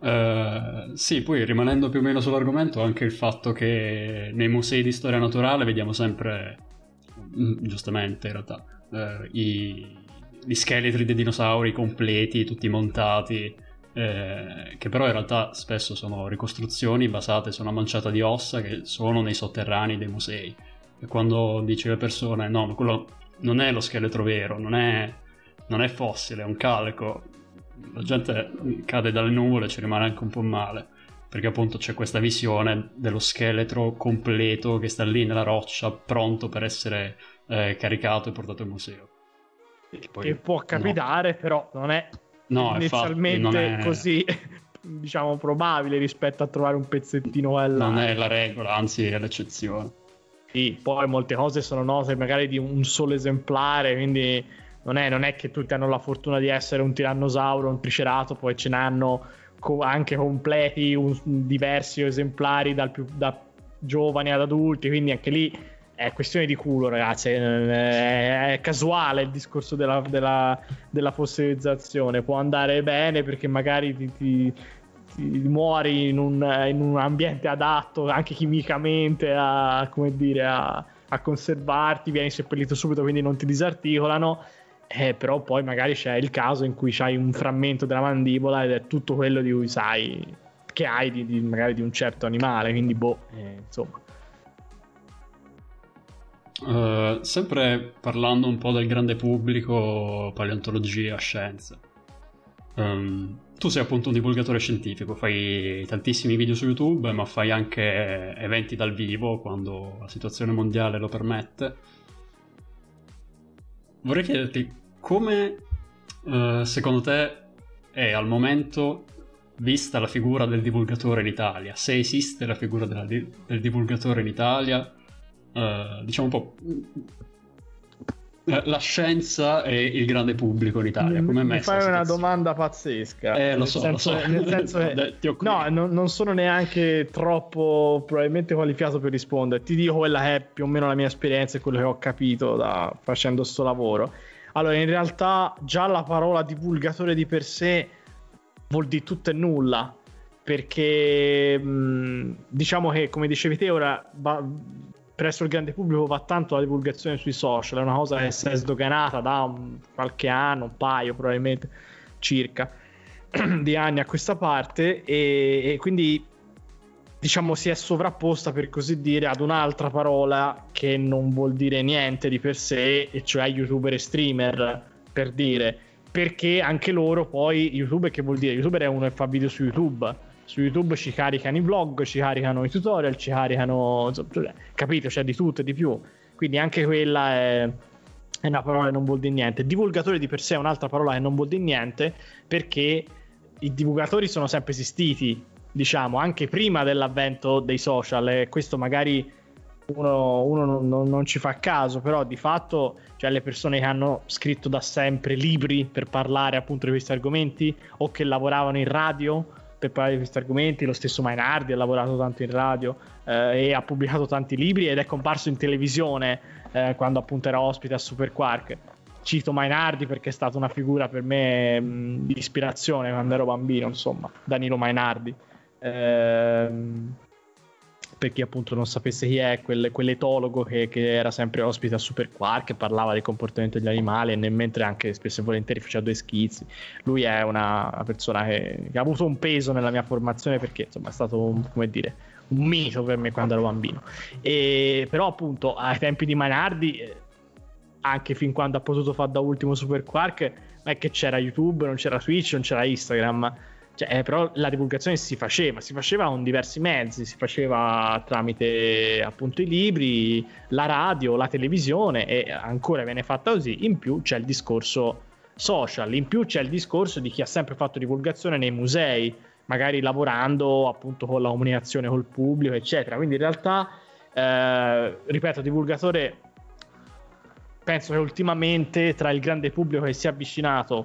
S1: Eh, sì, poi rimanendo più o meno sull'argomento, anche il fatto che nei musei di storia naturale vediamo sempre, mm, giustamente in realtà, eh, i- gli scheletri dei dinosauri completi, tutti montati, eh, che però in realtà spesso sono ricostruzioni basate su una manciata di ossa che sono nei sotterranei dei musei. E quando dici alle persone, no, ma quello non è lo scheletro vero, non è, non è fossile, è un calco, la gente cade dalle nuvole e ci rimane anche un po' male. Perché appunto c'è questa visione dello scheletro completo che sta lì nella roccia, pronto per essere eh, caricato e portato in museo. Che poi-
S4: che può capitare, però non è
S1: No, infatti,
S4: inizialmente
S1: non è-
S4: così diciamo probabile rispetto a trovare un pezzettino e là.
S1: Non è la regola, anzi è l'eccezione.
S4: Sì, poi molte cose sono note magari di un solo esemplare, quindi non è, non è che tutti hanno la fortuna di essere un tirannosauro, un triceratopo e ce n'hanno co- anche completi, un- diversi esemplari dal più, da giovani ad adulti, quindi anche lì è questione di culo ragazzi, è, casuale il discorso della, della- della fossilizzazione, può andare bene perché magari ti- ti, ti muori in un, in un ambiente adatto anche chimicamente a, dire, a, a conservarti, vieni seppellito subito quindi non ti disarticolano. Eh, però poi magari c'è il caso in cui hai un frammento della mandibola ed è tutto quello di cui sai che hai di, di- magari di un certo animale, quindi boh, eh, insomma.
S1: Eh, sempre parlando un po' del grande pubblico, paleontologia, scienza. Ehm, tu sei appunto un divulgatore scientifico, fai tantissimi video su YouTube, ma fai anche eventi dal vivo quando la situazione mondiale lo permette. Vorrei chiederti come eh, secondo te è al momento vista la figura del divulgatore in Italia, se esiste la figura della del divulgatore in Italia, eh, diciamo un po' eh, la scienza e il grande pubblico in Italia, come
S4: mi fai una domanda pazzesca.
S1: Eh, lo so,
S4: senso-
S1: lo so.
S4: Nel senso che, no, non, non sono neanche troppo probabilmente qualificato per rispondere. Ti dico quella che è più o meno la mia esperienza e quello che ho capito da, facendo sto lavoro. Allora, in realtà, già la parola divulgatore di per sé vuol dire tutto e nulla. Perché mh, diciamo che, come dicevi te, ora presso il grande pubblico va tanto la divulgazione sui social, è una cosa che si è sdoganata da un- qualche anno, un paio probabilmente circa di anni a questa parte e, e quindi diciamo si è sovrapposta per così dire ad un'altra parola che non vuol dire niente di per sé e cioè youtuber e streamer per dire. Perché anche loro poi youtuber che vuol dire? Youtuber è uno che fa video su youtube su youtube ci caricano i vlog ci caricano i tutorial ci caricano cioè, capito c'è di tutto e di più quindi anche quella è è una parola che non vuol dire niente. Divulgatore di per sé è un'altra parola che non vuol dire niente perché i divulgatori sono sempre esistiti, diciamo, anche prima dell'avvento dei social e questo magari uno, uno non, non- non ci fa caso, però di fatto cioè le persone che hanno scritto da sempre libri per parlare appunto di questi argomenti o che lavoravano in radio per parlare di questi argomenti, lo stesso Mainardi ha lavorato tanto in radio eh, e ha pubblicato tanti libri ed è comparso in televisione eh, quando appunto era ospite a Super Quark. Cito Mainardi perché è stata una figura per me mh, di ispirazione quando ero bambino, insomma, Danilo Mainardi. Ehm, per chi appunto non sapesse chi è, quel- quell'etologo che, che era sempre ospite a Super Quark e parlava del comportamento degli animali e nel mentre anche spesso e volentieri faceva due schizzi. Lui è una, una persona che, che ha avuto un peso nella mia formazione perché insomma è stato un, come dire, un mito per me quando ero bambino. E, però appunto ai tempi di Mainardi, eh, anche fin quando ha potuto fare da ultimo Super Quark, non è che c'era YouTube, non c'era Twitch, non c'era Instagram. Cioè, eh, però la divulgazione si faceva, si faceva con diversi mezzi, si faceva tramite appunto i libri, la radio, la televisione e ancora viene fatta così. In più c'è il discorso social, in più c'è il discorso di chi ha sempre fatto divulgazione nei musei, magari lavorando appunto con la comunicazione col pubblico, eccetera. Quindi in realtà, eh, ripeto, divulgatore penso che ultimamente tra il grande pubblico che si è avvicinato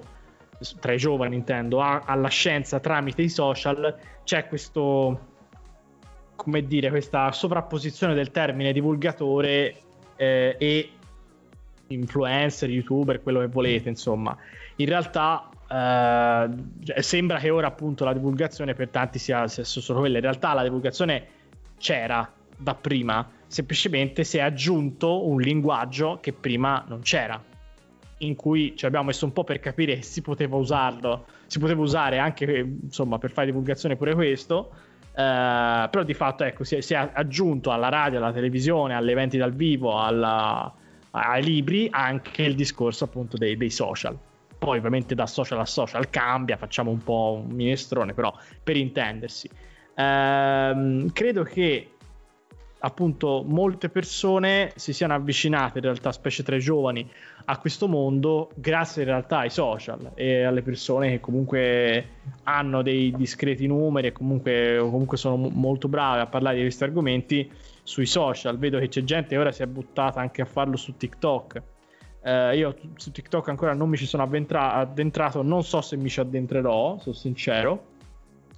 S4: tra i giovani intendo a- alla scienza tramite i social c'è questo come dire questa sovrapposizione del termine divulgatore eh, e influencer youtuber quello che volete insomma. In realtà eh, cioè, sembra che ora appunto la divulgazione per tanti sia, sia solo quella in realtà la divulgazione c'era da prima semplicemente si è aggiunto un linguaggio che prima non c'era in cui ci abbiamo messo un po' per capire che si poteva usarlo, si poteva usare anche insomma per fare divulgazione pure questo. eh, però di fatto ecco, si, è, si è aggiunto alla radio, alla televisione, agli eventi dal vivo, alla- ai libri anche il discorso appunto dei, dei social. Poi ovviamente da social a social cambia, facciamo un po' un minestrone, però per intendersi. Ehm, credo che appunto molte persone si siano avvicinate in realtà, specie tra i giovani, a questo mondo grazie in realtà ai social e alle persone che comunque hanno dei discreti numeri e comunque, comunque sono mo- molto brave a parlare di questi argomenti sui social. Vedo che c'è gente che ora si è buttata anche a farlo su TikTok. Eh, io su TikTok ancora non mi ci sono avventra- addentrato, non so se mi ci addentrerò, sono sincero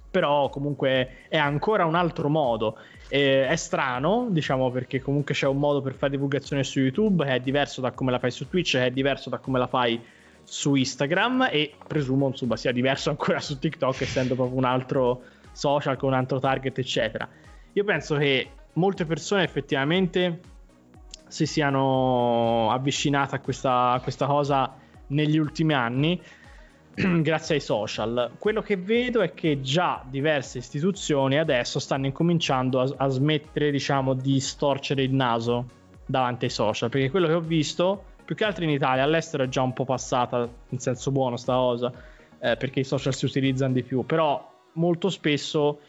S4: però comunque è ancora un altro modo. Eh, è strano, diciamo, perché comunque c'è un modo per fare divulgazione su YouTube che è diverso da come la fai su Twitch, che è diverso da come la fai su Instagram e presumo insomma sia diverso ancora su TikTok essendo proprio un altro social con un altro target eccetera. Io penso che molte persone effettivamente si siano avvicinate a questa, a questa cosa negli ultimi anni grazie ai social. Quello che vedo è che già diverse istituzioni adesso stanno incominciando a, a smettere, diciamo, di storcere il naso davanti ai social, perché quello che ho visto, più che altro in Italia, all'estero è già un po' passata, in senso buono sta cosa, eh, perché i social si utilizzano di più, però molto spesso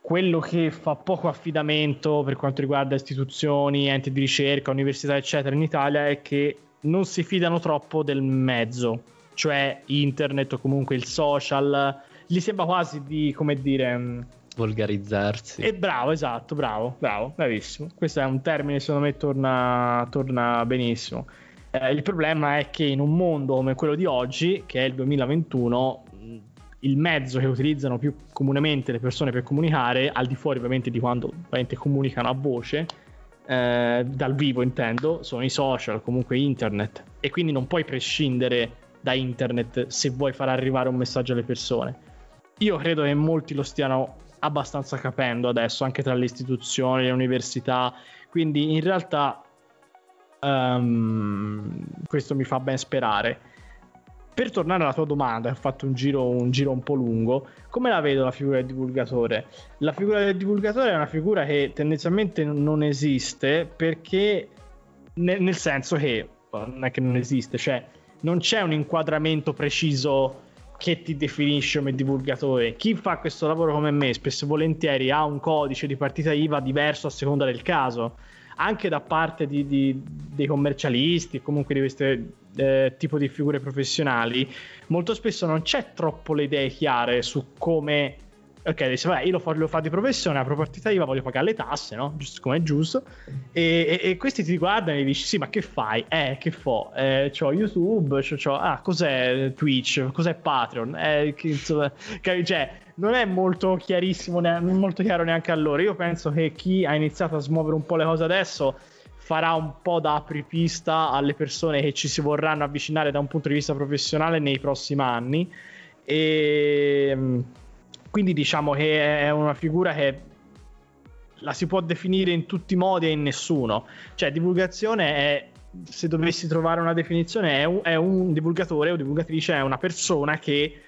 S4: quello che fa poco affidamento per quanto riguarda istituzioni, enti di ricerca, università, eccetera, in Italia è che non si fidano troppo del mezzo, cioè internet o comunque il social. Gli sembra quasi di, come dire... mh,
S2: Volgarizzarsi.
S4: e bravo, esatto, bravo, bravo, bravissimo. Questo è un termine, secondo me, torna, torna benissimo. Eh, il problema è che in un mondo come quello di oggi, che è il 2021, mh, il mezzo che utilizzano più comunemente le persone per comunicare, al di fuori ovviamente di quando ovviamente comunicano a voce, eh, dal vivo intendo, sono i social, comunque internet. E quindi non puoi prescindere da internet se vuoi far arrivare un messaggio alle persone. Io credo che molti lo stiano abbastanza capendo adesso anche tra le istituzioni, le università, quindi in realtà ehm, questo mi fa ben sperare. Per tornare alla tua domanda, ho fatto un giro, un giro un po' lungo, come la vedo la figura del divulgatore? La figura del divulgatore è una figura che tendenzialmente non esiste perché, nel senso che, non è che non esiste, cioè non c'è un inquadramento preciso che ti definisce come divulgatore. Chi fa questo lavoro come me spesso e volentieri ha un codice di partita IVA diverso a seconda del caso, anche da parte di, di, dei commercialisti, comunque di questo eh, tipo di figure professionali. Molto spesso non c'è troppo le idee chiare su come ok, dice, vabbè, io lo fa di professione, apro partita IVA, voglio pagare le tasse, no? Giusto come è giusto. E, e, e, questi ti guardano e dici, sì, ma che fai? Eh, che fo? Eh, c'ho YouTube, c'ho, c'ho, ah, cos'è Twitch? Cos'è Patreon? Eh, che, insomma, cioè, non è molto chiarissimo, ne- molto chiaro neanche a loro. Io penso che chi ha iniziato a smuovere un po' le cose adesso farà un po' da apripista alle persone che ci si vorranno avvicinare da un punto di vista professionale nei prossimi anni. E quindi diciamo che è una figura che la si può definire in tutti i modi e in nessuno. Cioè, divulgazione è, se dovessi trovare una definizione, è un, è un divulgatore o divulgatrice, è una persona che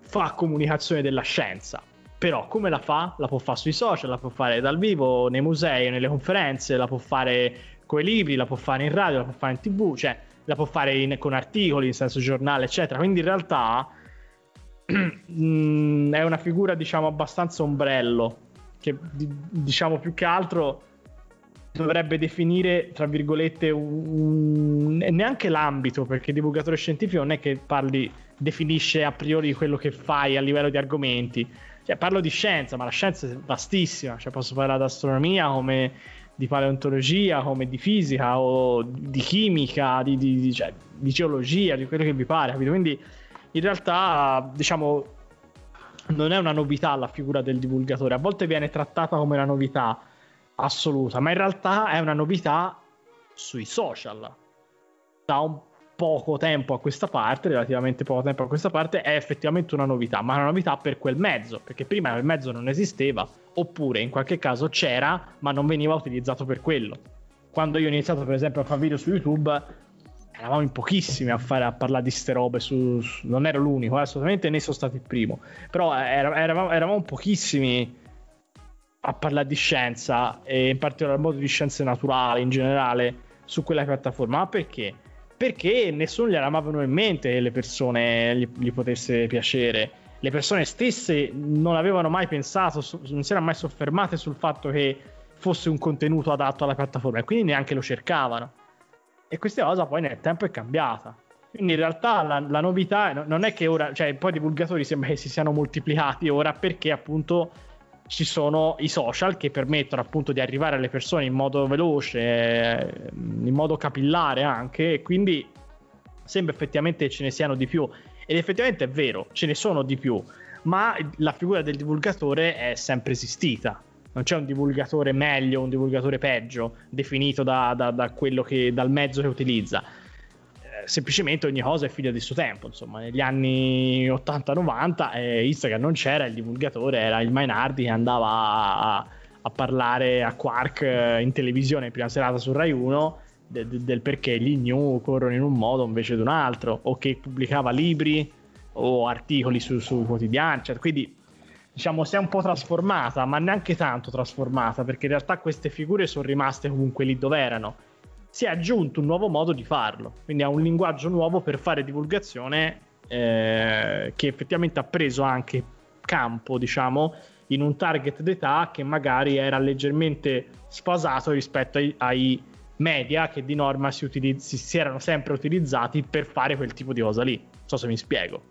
S4: fa comunicazione della scienza. Però come la fa? La può fare sui social, la può fare dal vivo, nei musei, nelle conferenze, la può fare con i libri, la può fare in radio, la può fare in tv, cioè la può fare in, con articoli, in senso giornale, eccetera. Quindi in realtà è una figura, diciamo, abbastanza ombrello, che diciamo più che altro dovrebbe definire, tra virgolette, un, neanche l'ambito, perché divulgatore scientifico non è che parli, definisce a priori quello che fai a livello di argomenti. Cioè, parlo di scienza, ma la scienza è vastissima, cioè posso parlare di astronomia come di paleontologia, come di fisica o di chimica, di, di, di, cioè, di geologia, di quello che vi pare, capito? Quindi in realtà, diciamo, non è una novità la figura del divulgatore, a volte viene trattata come una novità assoluta, ma in realtà è una novità sui social. Da un poco tempo a questa parte, relativamente poco tempo a questa parte, è effettivamente una novità, ma una novità per quel mezzo, perché prima quel mezzo non esisteva, oppure in qualche caso c'era, ma non veniva utilizzato per quello. Quando io ho iniziato, per esempio, a fare video su YouTube, eravamo in pochissimi a, fare, a parlare di ste robe, su, su, non ero l'unico, eh, assolutamente ne sono stato il primo, però era, eravamo, eravamo pochissimi a parlare di scienza e in particolar modo di scienze naturali in generale su quella piattaforma. Ma perché? Perché nessuno gli era venuto in mente che le persone gli, gli, potesse piacere. Le persone stesse non avevano mai pensato, non si erano mai soffermate sul fatto che fosse un contenuto adatto alla piattaforma e quindi neanche lo cercavano. E questa cosa poi nel tempo è cambiata. Quindi in realtà la, la novità non è che ora, cioè poi i divulgatori sembra che si siano moltiplicati ora perché appunto ci sono i social che permettono appunto di arrivare alle persone in modo veloce, eh, in modo capillare anche, e quindi sembra effettivamente ce ne siano di più. Ed effettivamente è vero, ce ne sono di più, ma la figura del divulgatore è sempre esistita. Non c'è un divulgatore meglio, un divulgatore peggio, definito da, da, da che, dal mezzo che utilizza semplicemente ogni cosa è figlia del suo tempo. Insomma, negli anni 80-90 eh, Instagram non c'era, il divulgatore era il Mainardi che andava a, a parlare a Quark eh, in televisione prima serata su Rai 1 de, de, del perché gli new corrono in un modo invece di un altro, o che pubblicava libri o articoli su, su quotidiani. Cioè, quindi diciamo si è un po' trasformata, ma neanche tanto trasformata, perché in realtà queste figure sono rimaste comunque lì dove erano si è aggiunto un nuovo modo di farlo, quindi ha un linguaggio nuovo per fare divulgazione eh, che effettivamente ha preso anche campo, diciamo, in un target d'età che magari era leggermente sfasato rispetto ai, ai media che di norma si, utilizz- si, erano sempre utilizzati per fare quel tipo di cosa lì. Non so se mi spiego.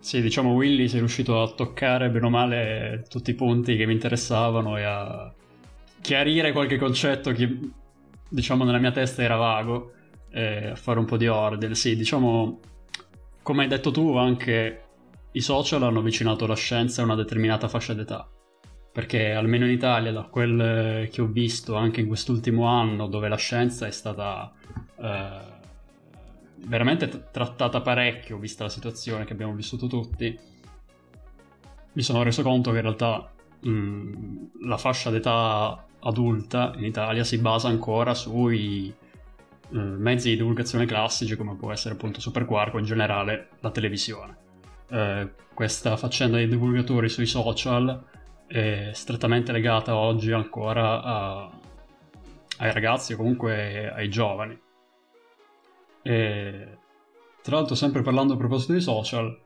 S1: Sì, diciamo Willy sei riuscito a toccare bene o male tutti i punti che mi interessavano e a chiarire qualche concetto che diciamo nella mia testa era vago, eh, a fare un po' di ordine. Sì, diciamo, come hai detto tu, anche i social hanno avvicinato la scienza a una determinata fascia d'età. Perché almeno in Italia, da quel che ho visto anche in quest'ultimo anno, dove la scienza è stata eh, veramente trattata parecchio, vista la situazione che abbiamo vissuto tutti, mi sono reso conto che in realtà mh, la fascia d'età adulta in Italia si basa ancora sui eh, mezzi di divulgazione classici come può essere appunto Super Quark o in generale la televisione. Eh, questa faccenda dei divulgatori sui social è strettamente legata oggi ancora a- ai ragazzi o comunque ai giovani. E, tra l'altro, sempre parlando a proposito di social,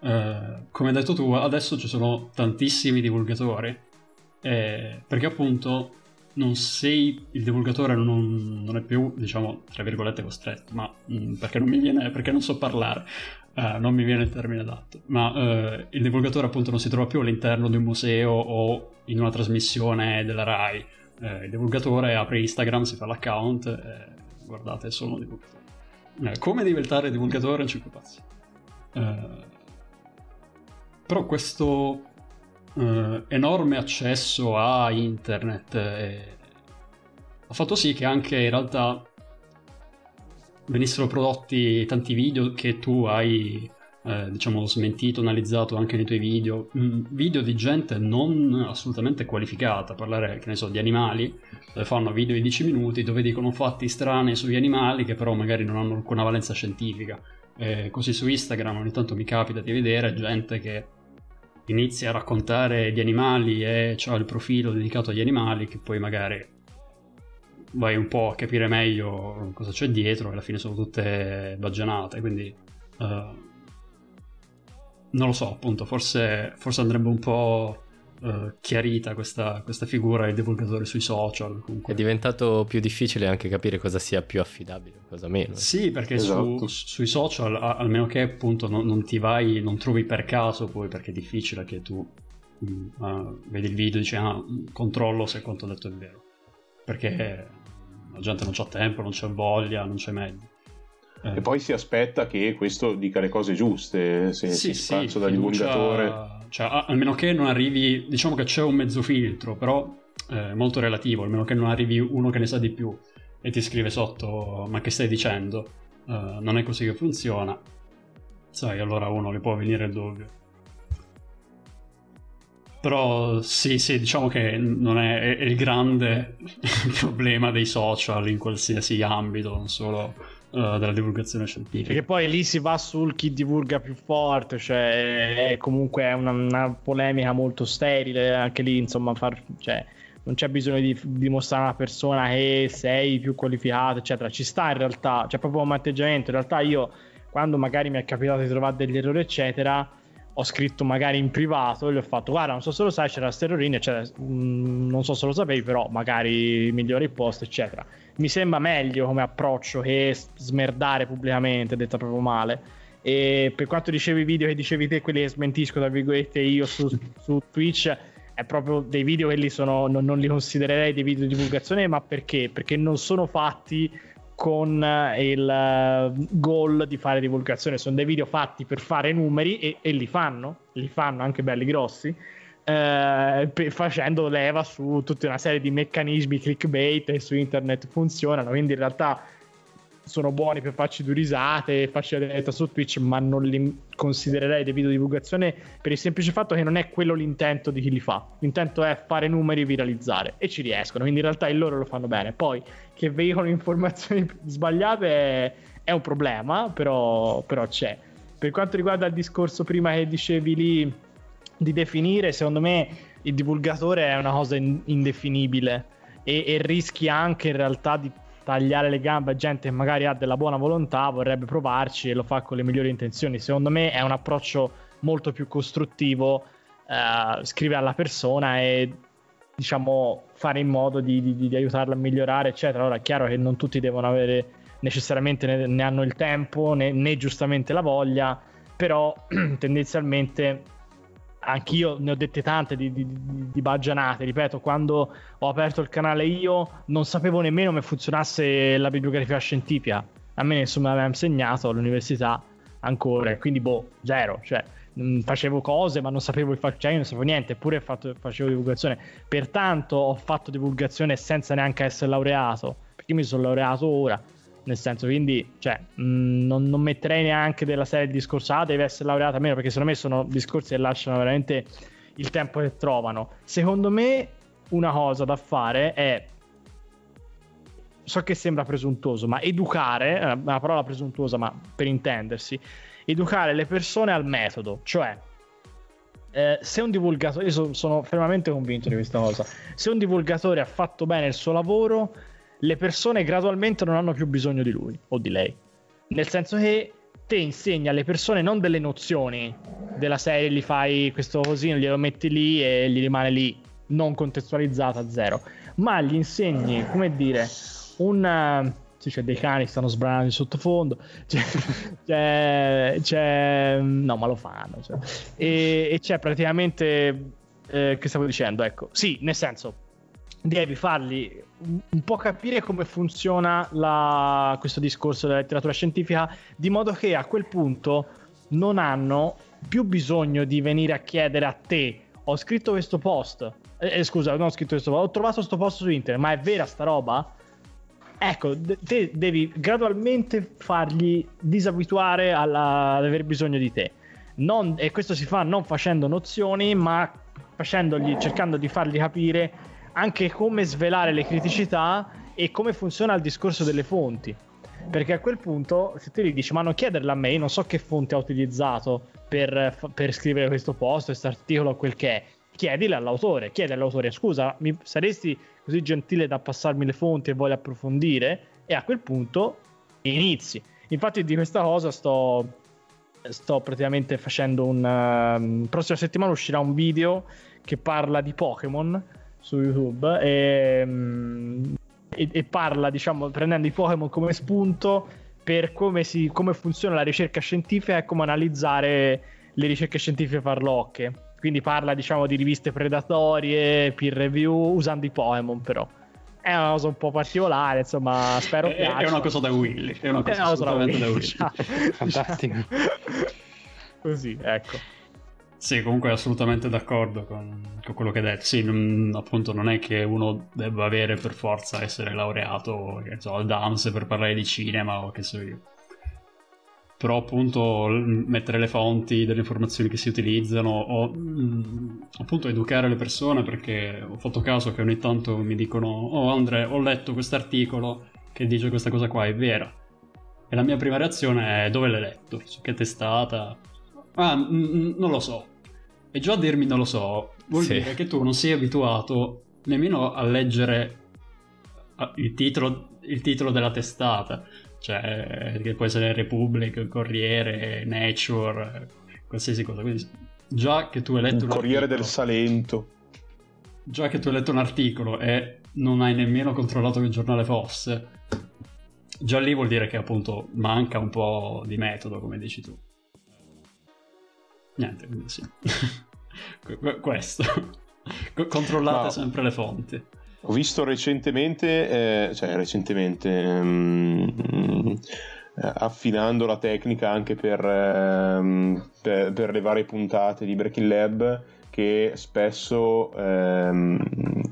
S1: eh, come hai detto tu, adesso ci sono tantissimi divulgatori, eh, perché appunto non sei il divulgatore non, non è più, diciamo, tra virgolette costretto, ma mm, perché non mi viene, perché non so parlare, eh, non mi viene il termine adatto, ma eh, il divulgatore appunto non si trova più all'interno di un museo o in una trasmissione della RAI. Eh, il divulgatore apre Instagram, si fa l'account e guardate, sono divulgatore. Eh, come diventare divulgatore in 5 passi? Eh, però questo eh, enorme accesso a internet eh, ha fatto sì che anche in realtà venissero prodotti tanti video che tu hai eh, diciamo smentito, analizzato anche nei tuoi video. Mm, video di gente non assolutamente qualificata parlare che ne so di animali dove fanno video di 10 minuti dove dicono fatti strani sugli animali che però magari non hanno alcuna valenza scientifica. Eh, così su Instagram ogni tanto mi capita di vedere gente che inizia a raccontare di animali e ha il profilo dedicato agli animali che poi magari vai un po' a capire meglio cosa c'è dietro e alla fine sono tutte baggianate. Quindi uh, non lo so appunto forse, forse andrebbe un po' uh, chiarita questa, questa, figura del divulgatore sui social comunque.
S2: è diventato più difficile anche capire cosa sia più affidabile cosa meno
S1: sì perché esatto. su, sui social a, almeno che appunto non, non, ti vai non trovi per caso poi perché è difficile che tu uh, vedi il video e dici ah controllo se quanto detto è vero perché la gente non c'ha tempo, non c'è voglia, non c'è mezzi.
S3: Eh. E poi si aspetta che questo dica le cose giuste, se
S1: sì,
S3: si
S1: sì,
S3: faccia da divulgatore.
S1: Cioè, almeno che non arrivi, diciamo che c'è un mezzo filtro, però eh, molto relativo, almeno che non arrivi uno che ne sa di più e ti scrive sotto, ma che stai dicendo? Uh, non è così che funziona. Sai, allora uno le può venire il dubbio. Però sì, sì, diciamo che non è, è, il grande problema dei social in qualsiasi ambito, non solo uh, della divulgazione scientifica.
S4: Perché poi lì si va sul chi divulga più forte, cioè è comunque una, una polemica molto sterile, anche lì insomma far, cioè, non c'è bisogno di dimostrare a una persona che sei più qualificato, eccetera. Ci sta in realtà, c'è proprio un atteggiamento. In realtà io, quando magari mi è capitato di trovare degli errori, eccetera, ho scritto magari in privato e gli ho fatto guarda non so se lo sai c'era Sterolini cioè, mh, non so se lo sapevi però magari migliori post eccetera mi sembra meglio come approccio che smerdare pubblicamente detta proprio male e per quanto dicevi video che dicevi te quelli che smentisco tra virgolette io su, su Twitch è proprio dei video che li sono non, non li considererei dei video di divulgazione ma perché? perché non sono fatti con eh, il eh, goal di fare divulgazione. Sono dei video fatti per fare numeri e, e li fanno, li fanno anche belli grossi. Eh, facendo leva su tutta una serie di meccanismi clickbait che su internet funzionano quindi in realtà sono buoni per farci due risate, farci la diretta su Twitch, ma non li considererei dei video di divulgazione per il semplice fatto che non è quello l'intento di chi li fa. L'intento è fare numeri e viralizzare e ci riescono, quindi in realtà loro lo fanno bene. Poi che veicolano informazioni sbagliate è, è un problema, però, però, c'è. Per quanto riguarda il discorso prima che dicevi lì di definire, secondo me il divulgatore è una cosa in, indefinibile e, e rischi anche in realtà di tagliare le gambe a gente che magari ha della buona volontà, vorrebbe provarci e lo fa con le migliori intenzioni. Secondo me è un approccio molto più costruttivo eh, scrivere alla persona e diciamo fare in modo di, di, di, aiutarla a migliorare, eccetera. Ora è chiaro che non tutti devono avere necessariamente ne, ne hanno il tempo né, né giustamente la voglia, però tendenzialmente anch'io ne ho dette tante di, di, di, baggianate. Ripeto, quando ho aperto il canale io non sapevo nemmeno come funzionasse la bibliografia scientifica. A me nessuno mi aveva insegnato all'università ancora, quindi boh, zero. Cioè, facevo cose, ma non sapevo il fatto, cioè io non sapevo niente, eppure fatto, facevo divulgazione. Pertanto ho fatto divulgazione senza neanche essere laureato, perché mi sono laureato ora. Nel senso, quindi, cioè, mh, non, non metterei neanche della serie il discorso, ah, deve essere laureata meno, perché secondo me sono discorsi che lasciano veramente il tempo che trovano. Secondo me, una cosa da fare è so che sembra presuntuoso, ma educare, una parola presuntuosa, ma per intendersi, educare le persone al metodo, cioè eh, se un divulgatore, io so- sono fermamente convinto di questa cosa, se un divulgatore ha fatto bene il suo lavoro, le persone gradualmente non hanno più bisogno di lui o di lei. Nel senso che te insegni alle persone non delle nozioni della serie, gli fai questo così, glielo metti lì e gli rimane lì non contestualizzato a zero, ma gli insegni, come dire, un... sì, c'è dei cani che stanno sbranando in sottofondo, c'è, c'è, c'è- no ma lo fanno, cioè. e, e c'è praticamente, eh, che stavo dicendo, ecco, sì, nel senso, devi fargli un, un po' capire come funziona la- questo discorso della letteratura scientifica, di modo che a quel punto non hanno più bisogno di venire a chiedere a te, ho scritto questo post, eh, eh, scusa, non ho scritto questo post, ho trovato questo post su internet, ma è vera sta roba? Ecco, te devi gradualmente fargli disabituare alla- ad aver bisogno di te. Non- e questo si fa non facendo nozioni, ma cercando di fargli capire anche come svelare le criticità e come funziona il discorso delle fonti. Perché a quel punto, se te gli dici, ma non chiederla a me, io non so che fonte ha utilizzato per, per scrivere questo post, questo articolo o quel che è, chiedile all'autore, chiedi all'autore, scusa, mi saresti così gentile da passarmi le fonti e voglio approfondire? E a quel punto inizi. Infatti di questa cosa sto, sto praticamente facendo un... ehm, prossima settimana uscirà un video che parla di Pokémon su YouTube e, mm, e- e parla, diciamo, prendendo i Pokémon come spunto per come, si, come funziona la ricerca scientifica e come analizzare le ricerche scientifiche farlocche. Quindi parla, diciamo, di riviste predatorie, peer review, usando i Pokémon però. È una cosa un po' particolare, insomma, spero
S1: È,
S4: piaccia.
S1: è una cosa da Willy. È una
S4: È
S1: cosa
S4: una cosa da
S1: assolutamente da
S4: Willy.
S1: Willy.
S6: Fantastico.
S4: Così, ecco.
S1: Sì, comunque assolutamente d'accordo con, con quello che hai detto. Sì, non- appunto non è che uno debba avere per forza essere laureato, che so, al DAMS per parlare di cinema o che so io. Però appunto mettere le fonti delle informazioni che si utilizzano o mm, appunto educare le persone perché ho fatto caso che ogni tanto mi dicono oh Andre ho letto questo che dice questa cosa qua, è vera. E la mia prima reazione è dove l'hai letto? Su che testata? Ah, mm, non lo so. E già dirmi non lo so vuol
S2: Sì.
S1: dire che tu non sei abituato nemmeno a leggere il titolo, il titolo della testata, cioè che può essere Republic, Corriere, Nature, qualsiasi cosa. Quindi già che tu hai letto
S3: Il Corriere del Salento.
S1: già che tu hai letto un articolo e non hai nemmeno controllato che giornale fosse, già lì vuol dire che appunto manca un po' di metodo, come dici tu. Niente, quindi sì. Que- que- Questo. Co- Controllate
S3: No.
S1: sempre le fonti.
S3: Ho visto recentemente, eh, cioè recentemente, ehm, eh, affinando la tecnica anche per, ehm, per, per le varie puntate di Breaking Lab, che spesso ehm,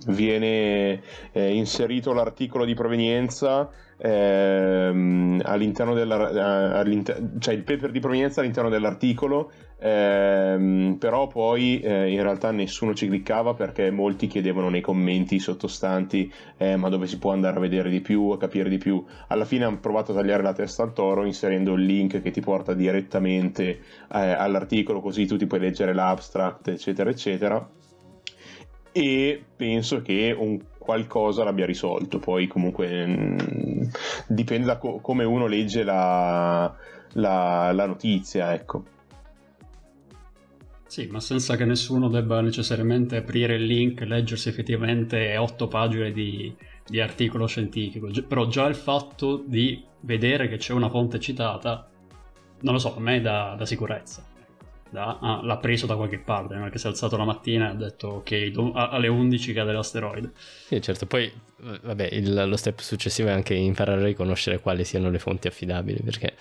S3: viene eh, inserito l'articolo di provenienza ehm, all'interno della, all'inter- cioè il paper di provenienza all'interno dell'articolo ehm, però poi eh, in realtà nessuno ci cliccava perché molti chiedevano nei commenti sottostanti eh, ma dove si può andare a vedere di più, a capire di più? Alla fine hanno provato a tagliare la testa al toro inserendo il link che ti porta direttamente eh, all'articolo così tu ti puoi leggere l'abstract eccetera eccetera e penso che un qualcosa l'abbia risolto poi comunque mh, dipende da co- come uno legge la, la, la notizia ecco
S1: Sì, ma senza che nessuno debba necessariamente aprire il link, leggersi effettivamente otto pagine di, di articolo scientifico. Gi- Però già il fatto di vedere che c'è una fonte citata, non lo so, a me dà, dà sicurezza. Da- ah, l'ha preso da qualche parte, che si è alzato la mattina e ha detto ok, do- alle 11 cade l'asteroide.
S2: Sì, certo, poi eh, vabbè, il- lo step successivo è anche imparare a riconoscere quali siano le fonti affidabili, perché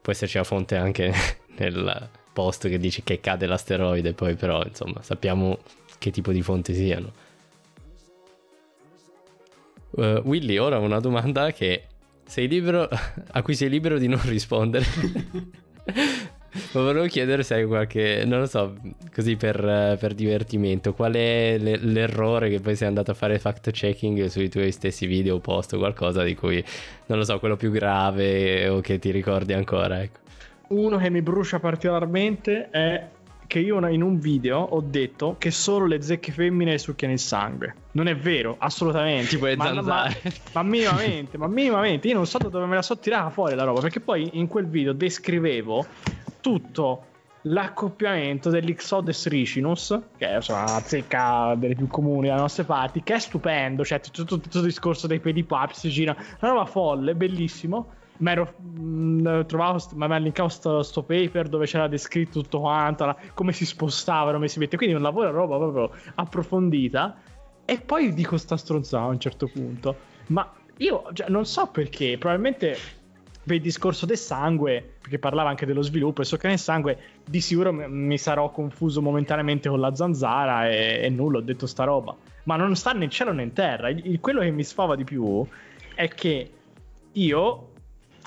S2: può esserci una fonte anche nel post che dice che cade l'asteroide, poi però insomma sappiamo che tipo di fonti siano. Eh, Willy, ora una domanda che sei libero, a cui sei libero di non rispondere. Ma volevo chiedere se hai qualche, non lo so, così per, per divertimento, qual è le- l'errore che poi sei andato a fare fact checking sui tuoi stessi video o post o qualcosa di cui, non lo so, quello più grave o che ti ricordi ancora, ecco.
S4: Uno che mi brucia particolarmente è che io in un video ho detto che solo le zecche femmine succhiano il sangue. Non è vero, assolutamente.
S2: Tipo le
S4: ma, ma, ma minimamente, ma minimamente. Io non so da dove me la so tirata fuori la roba, perché poi in quel video descrivevo tutto l'accoppiamento dell'Ixodes ricinus, che è insomma, una zecca delle più comuni dalle nostre parti, che è stupendo, cioè tutto, tutto, tutto il discorso dei pedipapsi, si gira, una roba folle, bellissimo. Mi ero mh, trovato, st- mi aveva linkato sto, sto paper dove c'era descritto tutto quanto, la- come si spostavano, come si mette, quindi un lavoro roba proprio approfondita. E poi dico sta stronzata a un certo punto. Ma io cioè, non so perché, probabilmente per il discorso del sangue, perché parlava anche dello sviluppo, e so che nel sangue di sicuro mi, sarò confuso momentaneamente con la zanzara e, e nulla, ho detto sta roba. Ma non sta né in cielo né in terra. Il- quello che mi sfava di più è che io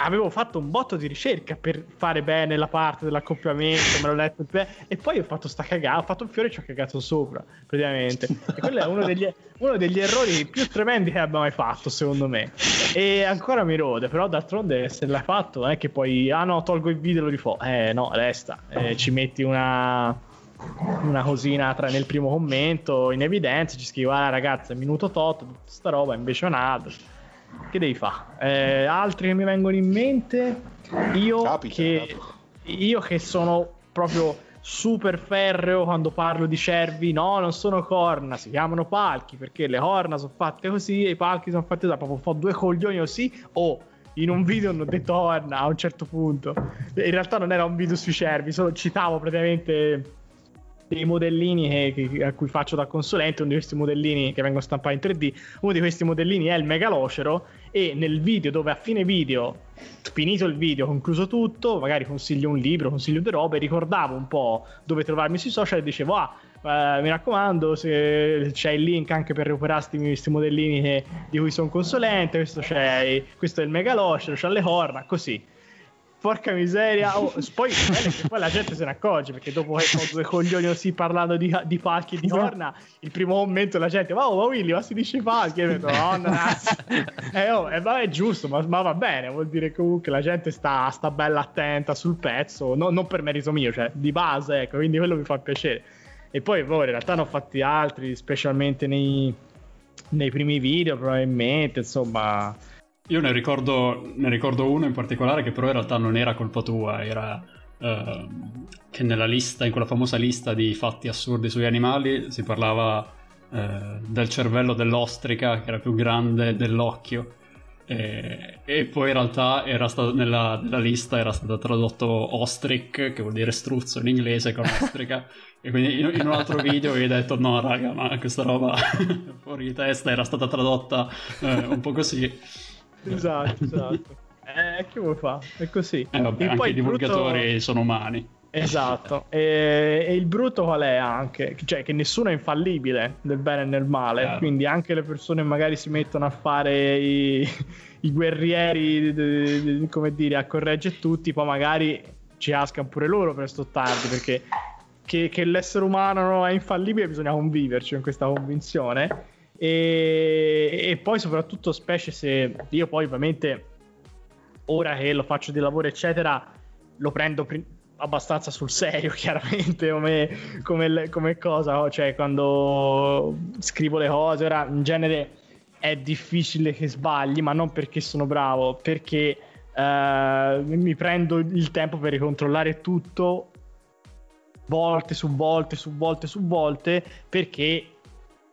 S4: avevo fatto un botto di ricerca per fare bene la parte dell'accoppiamento, me l'ho letto e poi ho fatto sta cagata, ho fatto un fiore e ci ho cagato sopra, praticamente. E quello è uno degli, uno degli errori più tremendi che abbia mai fatto, secondo me. E ancora mi rode, però d'altronde se l'hai fatto non è che poi, ah no, tolgo il video e lo rifò. Eh no, resta, Eh, ci metti una una cosina tra nel primo commento in evidenza ci scrivi guarda ragazza minuto tot tutta sta roba invece è un altro che devi fare Eh, altri che mi vengono in mente? Io
S3: Capita,
S4: che io che sono proprio super ferreo quando parlo di cervi no non sono corna si chiamano palchi perché le corna sono fatte così e i palchi sono fatti così proprio fa due coglioni così o in un video hanno detto corna a un certo punto. In realtà non era un video sui cervi solo citavo praticamente dei modellini che- che- a cui faccio da consulente, uno di questi modellini che vengono stampati in 3D, uno di questi modellini è il megalocero e nel video dove a fine video, finito il video, concluso tutto, magari consiglio un libro, consiglio due robe, ricordavo un po' dove trovarmi sui social e dicevo ah eh, mi raccomando se c'è il link anche per recuperare questi modellini che- di cui sono consulente questo, questo è il megalocero c'ha le corna così Porca miseria, oh, poi, poi la gente se ne accorge perché dopo che sono due coglioni così parlando di, di palchi e di corna, il primo momento la gente, oh, ma Willy, ma si dice palchi? E io dico, no, no, eh, oh, eh, ma è giusto, ma, ma va bene, vuol dire comunque la gente sta, sta bella attenta sul pezzo, no- non per merito mio, cioè di base, ecco, quindi quello mi fa piacere. E poi, boh, in realtà ne ho fatti altri, specialmente nei, nei primi video, probabilmente, insomma.
S1: Io ne ricordo, ne ricordo uno in particolare che però in realtà non era colpa tua, era ehm, che nella lista, in quella famosa lista di fatti assurdi sugli animali, si parlava eh, del cervello dell'ostrica che era più grande dell'occhio. E, e poi in realtà stato, nella, nella lista era stato tradotto ostrich, che vuol dire struzzo in inglese con ostrica. e quindi in, in un altro video vi ho detto: No, raga, ma questa roba fuori di testa era stata tradotta eh, un po' così.
S4: Esatto, esatto. Eh, che vuoi fare? È così.
S1: Eh, vabbè, anche i
S4: il brutto-
S1: divulgatori sono umani.
S4: Esatto. E, e il brutto qual è anche? Cioè, che nessuno è infallibile nel bene e nel male.
S1: Chiaro.
S4: Quindi anche le persone magari si mettono a fare i, i guerrieri, d- d- come dire, a correggere tutti, poi magari ci cascano pure loro per sto tardi, perché che, che l'essere umano è infallibile bisogna conviverci con questa convinzione. E, e poi soprattutto specie se io poi ovviamente ora che lo faccio di lavoro eccetera lo prendo pri- abbastanza sul serio chiaramente come, come, come cosa no? cioè quando scrivo le cose ora in genere è difficile che sbagli ma non perché sono bravo perché eh, mi prendo il tempo per ricontrollare tutto volte su volte su volte su volte perché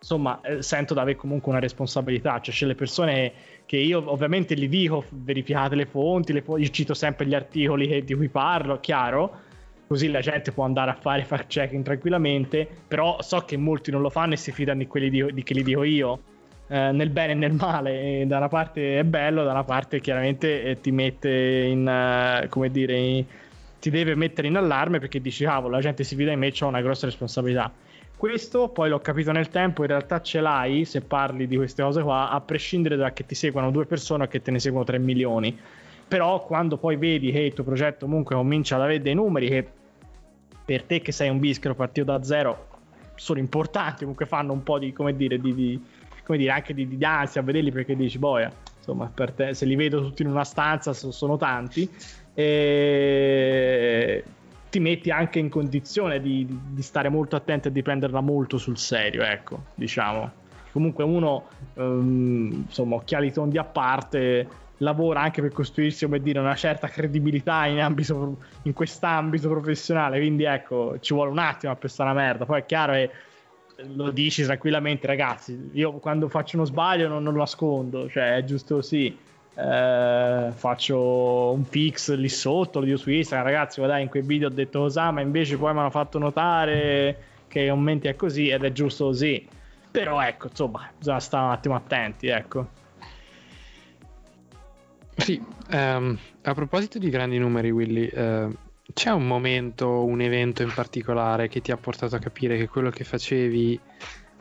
S4: insomma eh, sento di avere comunque una responsabilità. Cioè c'è le persone che io ovviamente gli dico verificate le fonti le fo- io cito sempre gli articoli che- di cui parlo chiaro così la gente può andare a fare fact checking tranquillamente però so che molti non lo fanno e si fidano di quelli di, di che li dico io. Eh, nel bene e nel male e da una parte è bello da una parte chiaramente eh, ti mette in eh, come dire in- ti deve mettere in allarme perché dici cavolo la gente si fida di me c'ho una grossa responsabilità questo poi l'ho capito nel tempo, in realtà ce l'hai se parli di queste cose qua, a prescindere da che ti seguano due persone o che te ne seguono 3 milioni. Però quando poi vedi che il tuo progetto comunque comincia ad avere dei numeri che per te che sei un bischero partito da zero sono importanti, comunque fanno un po' di, come dire, di, di- come dire anche di, di ansia a vederli perché dici, boia, insomma, te, se li vedo tutti in una stanza so- sono tanti, e ti metti anche in condizione di, di stare molto attento e di prenderla molto sul serio, ecco, diciamo. Comunque uno, ehm, insomma, occhiali tondi a parte, lavora anche per costruirsi, come dire, una certa credibilità in, ambito, in quest'ambito professionale, quindi ecco, ci vuole un attimo a pensare una merda. Poi è chiaro che lo dici tranquillamente, ragazzi, io quando faccio uno sbaglio non, non lo nascondo, cioè è giusto così. Eh, faccio un fix lì sotto, lo dico su Instagram, ragazzi, guardate, in quei video ho detto così, ma invece poi mi hanno fatto notare che i commenti è così ed è giusto così. Però ecco, insomma, bisogna stare un attimo attenti, ecco.
S6: Sì, ehm, a proposito di grandi numeri, Willy, eh, c'è un momento, un evento in particolare che ti ha portato a capire che quello che facevi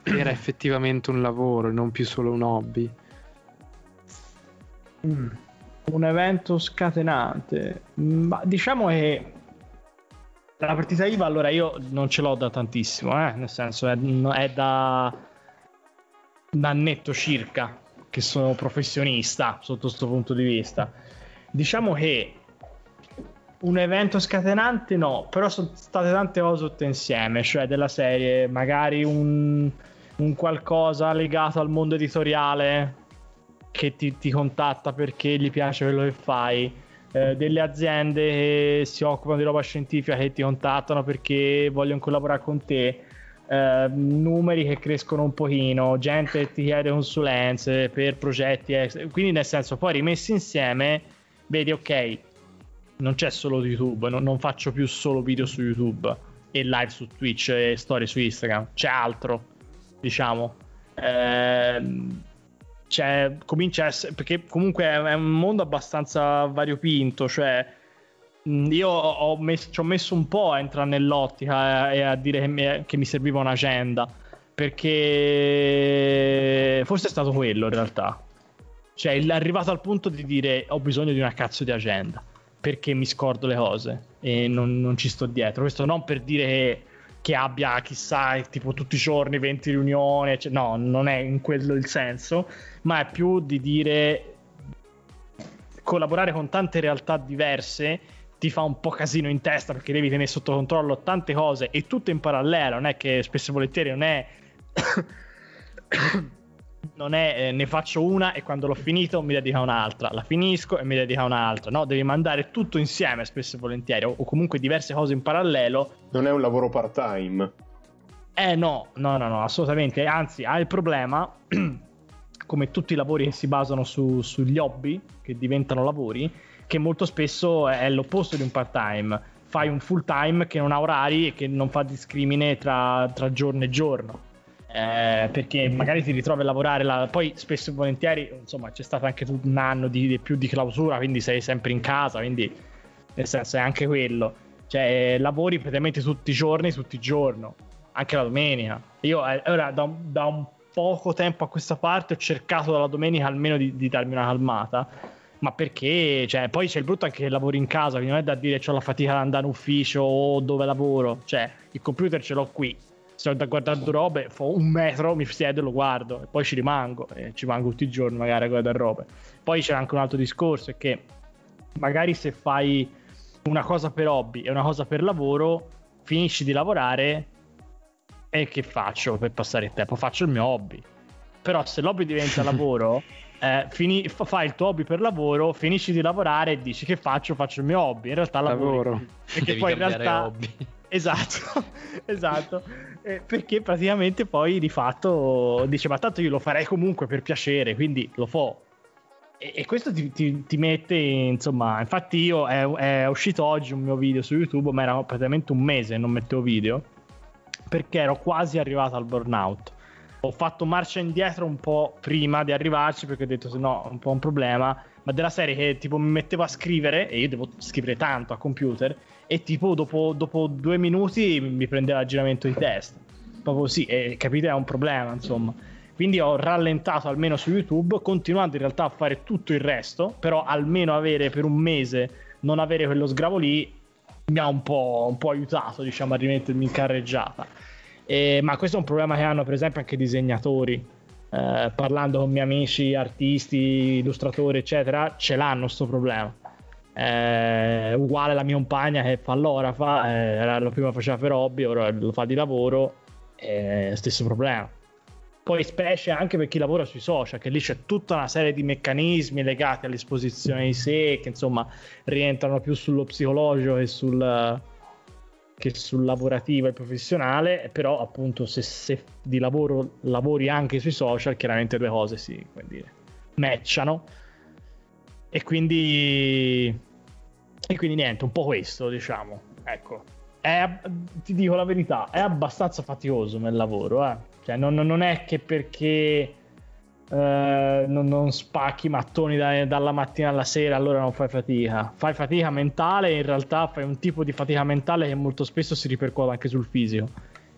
S6: era effettivamente un lavoro e non più solo un hobby?
S4: Mm. Un evento scatenante. Ma diciamo che la partita IVA, allora io non ce l'ho da tantissimo, eh, nel senso è, è da un annetto circa che sono professionista sotto questo punto di vista. Diciamo che un evento scatenante no, però sono state tante cose tutte insieme, cioè della serie, magari un, un qualcosa legato al mondo editoriale che ti, ti contatta perché gli piace quello che fai, eh, delle aziende che si occupano di roba scientifica che ti contattano perché vogliono collaborare con te, eh, numeri che crescono un pochino, gente che ti chiede consulenze per progetti, ex- quindi nel senso poi rimessi insieme vedi ok, non c'è solo YouTube, non, non faccio più solo video su YouTube e live su Twitch e storie su Instagram, c'è altro, diciamo. Ehm, c'è, comincia a essere, perché comunque è, è un mondo abbastanza variopinto, cioè io ho messo, ci ho messo un po' a entrare nell'ottica e a dire che mi, che mi serviva un'agenda, perché forse è stato quello in realtà. Cioè, il- arrivato al punto di dire ho bisogno di una cazzo di agenda perché mi scordo le cose e non, non ci sto dietro. Questo non per dire che, che abbia chissà tipo tutti i giorni 20 riunioni, ecc- no, non è in quello il senso, ma è più di dire collaborare con tante realtà diverse ti fa un po' casino in testa perché devi tenere sotto controllo tante cose e tutto in parallelo, non è che spesso e volentieri non è non è eh, ne faccio una e quando l'ho finito mi dedico a un'altra, la finisco e mi dedico a un'altra, no? Devi mandare tutto insieme spesso e volentieri o, o comunque diverse cose in parallelo.
S3: Non è un lavoro part-time.
S4: Eh no, no, no, no, assolutamente, anzi ha il problema come tutti i lavori che si basano su- sugli hobby, che diventano lavori, che molto spesso è l'opposto di un part-time. Fai un full-time che non ha orari e che non fa discrimine tra, tra giorno e giorno. Eh, perché magari ti ritrovi a lavorare la- poi spesso e volentieri insomma c'è stato anche tu- un anno di, di più di clausura quindi sei sempre in casa quindi nel senso è anche quello. Cioè lavori praticamente tutti i giorni tutti i giorni anche la domenica. Io eh, ora da, da un poco tempo a questa parte ho cercato dalla domenica almeno di, di darmi una calmata ma perché cioè, poi c'è il brutto anche che lavori in casa quindi non è da dire ho la fatica ad andare in ufficio o dove lavoro. Cioè il computer ce l'ho qui sto da guardando robe, fo un metro, mi siedo e lo guardo e poi ci rimango, e ci rimango tutti i giorni magari a guardare robe. Poi c'è anche un altro discorso, è che magari se fai una cosa per hobby e una cosa per lavoro, finisci di lavorare e che faccio per passare il tempo? Faccio il mio hobby. Però se l'hobby diventa lavoro, eh, fini- fa- fai il tuo hobby per lavoro, finisci di lavorare e dici che faccio? Faccio il mio hobby. In realtà.
S6: Lavoro.
S4: Perché
S2: Devi
S4: poi in realtà...
S2: hobby.
S4: Esatto, esatto. Eh, perché praticamente poi di fatto dice: Ma tanto io lo farei comunque per piacere, quindi lo fo. E, e questo ti, ti- ti mette, insomma. Infatti, io è, è uscito oggi un mio video su YouTube, ma era praticamente un mese che non mettevo video perché ero quasi arrivato al burnout. Ho fatto marcia indietro un po' prima di arrivarci perché ho detto se no è un po' un problema, ma della serie che tipo mi mettevo a scrivere e io devo scrivere tanto a computer e tipo dopo, dopo due minuti mi prendeva il giramento di testa. proprio sì, e capite, è un problema, insomma. Quindi ho rallentato almeno su YouTube, continuando in realtà a fare tutto il resto, però almeno avere per un mese, non avere quello sgravo lì, mi ha un po', un po aiutato, diciamo, a rimettermi in carreggiata. E- ma questo è un problema che hanno, per esempio, anche i disegnatori. Eh, parlando con miei amici, artisti, illustratori, eccetera, ce l'hanno sto problema. Eh, uguale la mia compagna che fa l'orafa, eh, lo prima faceva per hobby, ora lo fa di lavoro, eh, stesso problema. Poi specie anche per chi lavora sui social, che lì c'è tutta una serie di meccanismi legati all'esposizione di sé, che insomma rientrano più sullo psicologico che sul, che sul lavorativo e professionale, però appunto se, se di lavoro lavori anche sui social, chiaramente due cose si come matchano. E quindi, e quindi niente, un po' questo, diciamo. Ecco, è, ti dico la verità, è abbastanza faticoso nel lavoro, eh. Cioè, non, non è che perché eh, non, non spacchi mattoni da- dalla mattina alla sera, allora non fai fatica. Fai fatica mentale in realtà fai un tipo di fatica mentale che molto spesso si ripercuote anche sul fisico.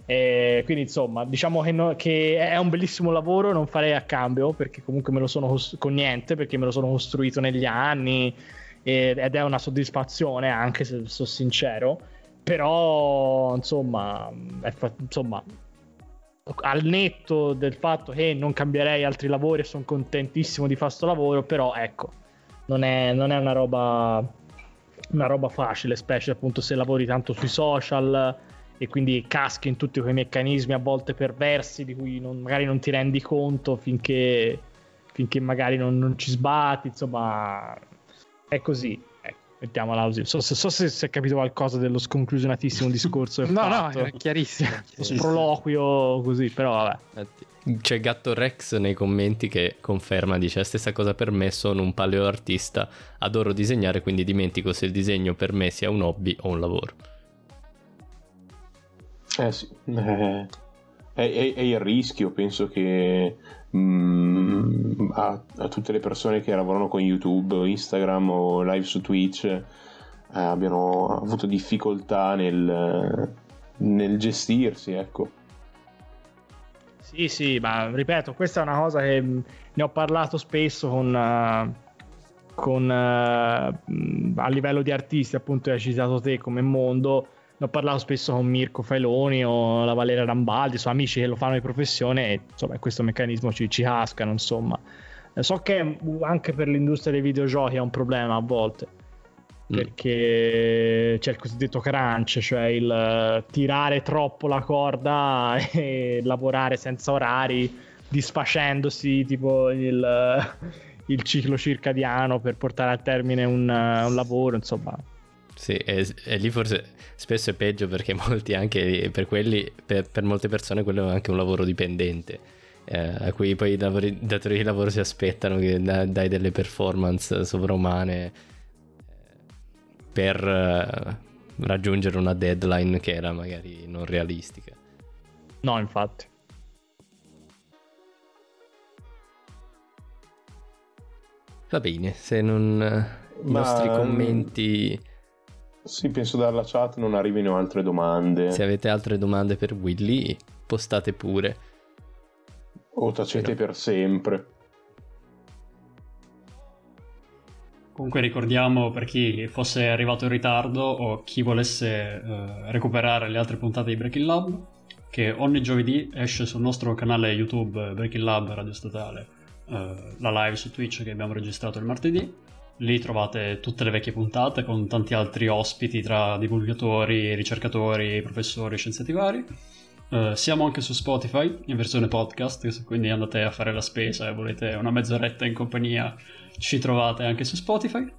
S4: E quindi insomma, diciamo che, no- che è un bellissimo lavoro, non farei a cambio perché comunque me lo sono cos- con niente, perché me lo sono costruito negli anni ed è una soddisfazione anche se sono sincero. Però insomma, fa- insomma, al netto del fatto che non cambierei altri lavori e sono contentissimo di fare sto lavoro, però ecco, non è, non è una roba una roba facile, specie appunto se lavori tanto sui social e quindi caschi in tutti quei meccanismi a volte perversi di cui non- magari non ti rendi conto finché, finché magari non, non ci sbatti, insomma è così. Ecco, mettiamola così. So, so- so se si è capito qualcosa dello sconclusionatissimo discorso
S6: No, no,
S4: fatto.
S6: era chiarissimo.
S4: Lo sproloquio così, però vabbè.
S2: C'è Gatto Rex nei commenti che conferma, dice la stessa cosa per me, sono un paleoartista, adoro disegnare, quindi dimentico se il disegno per me sia un hobby o un lavoro.
S3: Eh sì, eh, è, è- è il rischio, penso che mm, a, a tutte le persone che lavorano con YouTube, Instagram o live su Twitch eh, abbiano avuto difficoltà nel, nel gestirsi, ecco.
S4: Sì, sì, ma ripeto, questa è una cosa che mh, ne ho parlato spesso con, eh, con, eh, mh, a livello di artisti, appunto, hai citato te come mondo. Ne ho parlato spesso con Mirko Failoni o la Valeria Rambaldi, sono amici che lo fanno di professione e insomma questo meccanismo ci, ci cascano, insomma. Eh, So che anche per l'industria dei videogiochi è un problema a volte
S2: Mm.
S4: perché c'è il cosiddetto crunch, cioè il eh, tirare troppo la corda e lavorare senza orari, disfacendosi tipo il, il ciclo circadiano per portare a termine un, eh, un lavoro, insomma.
S2: Sì, e, e lì forse spesso è peggio perché molti anche per quelli, per, per molte persone quello è anche un lavoro dipendente. eh, a cui poi i lavori- datori di lavoro si aspettano che da- dai delle performance sovrumane eh, per eh, raggiungere una deadline che era magari non realistica.
S4: No, infatti.
S2: Va bene, se non eh, i
S3: Ma-
S2: nostri commenti,
S3: Sì, penso dalla chat non arrivino altre domande.
S2: se avete altre domande per Willy, postate pure.
S3: O tacete
S2: Sì,
S3: per sempre.
S1: Comunque ricordiamo per chi fosse arrivato in ritardo o chi volesse eh, recuperare le altre puntate di Breaking Lab che ogni giovedì esce sul nostro canale YouTube Breaking Lab Radio Statale eh, la live su Twitch che abbiamo registrato il martedì. Lì trovate tutte le vecchie puntate con tanti altri ospiti tra divulgatori, ricercatori, professori, scienziati vari. Eh, siamo anche su Spotify in versione podcast, quindi andate a fare la spesa e volete una mezz'oretta in compagnia ci trovate anche su Spotify.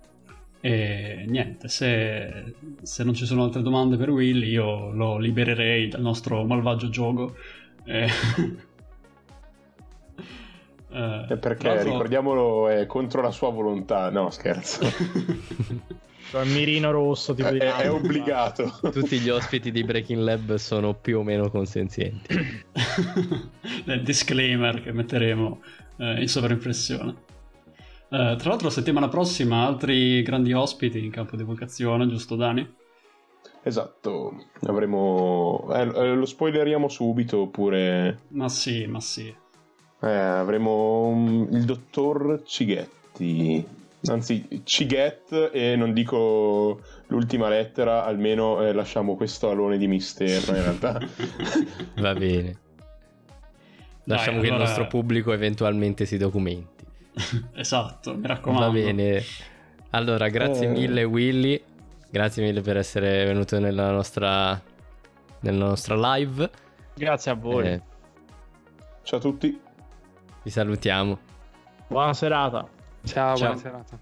S1: E niente, se, se non ci sono altre domande per Will, io lo libererei dal nostro malvagio gioco. E- Eh,
S3: Eh, Perché,
S1: l'altro-
S3: ricordiamolo, è contro la sua volontà. No, scherzo.
S4: Cioè, il mirino rosso tipo
S3: è,
S4: di
S3: è obbligato.
S2: Tutti gli ospiti di Breaking Lab sono più o meno consenzienti.
S1: nel disclaimer che metteremo eh, in sovraimpressione. Eh, tra l'altro, settimana prossima altri grandi ospiti in campo di vocazione, giusto Dani?
S3: Esatto, avremo... eh, lo spoileriamo subito oppure...
S1: Ma sì, ma sì.
S3: Eh, avremo um, il dottor Cighetti. Anzi, Cighet e non dico l'ultima lettera, almeno eh, lasciamo questo alone di mistero in realtà.
S2: Va bene. Lasciamo
S1: Dai,
S2: che il
S1: allora-
S2: nostro pubblico eventualmente si documenti.
S1: esatto, mi raccomando.
S2: Va bene. Allora, grazie
S3: Eh.
S2: mille Willy. Grazie mille per essere venuto nella nostra, nella nostra live.
S4: Grazie a voi.
S2: Eh,
S3: Ciao a tutti.
S2: Vi salutiamo.
S4: Buona serata.
S6: Ciao,
S2: Ciao.
S6: buona serata.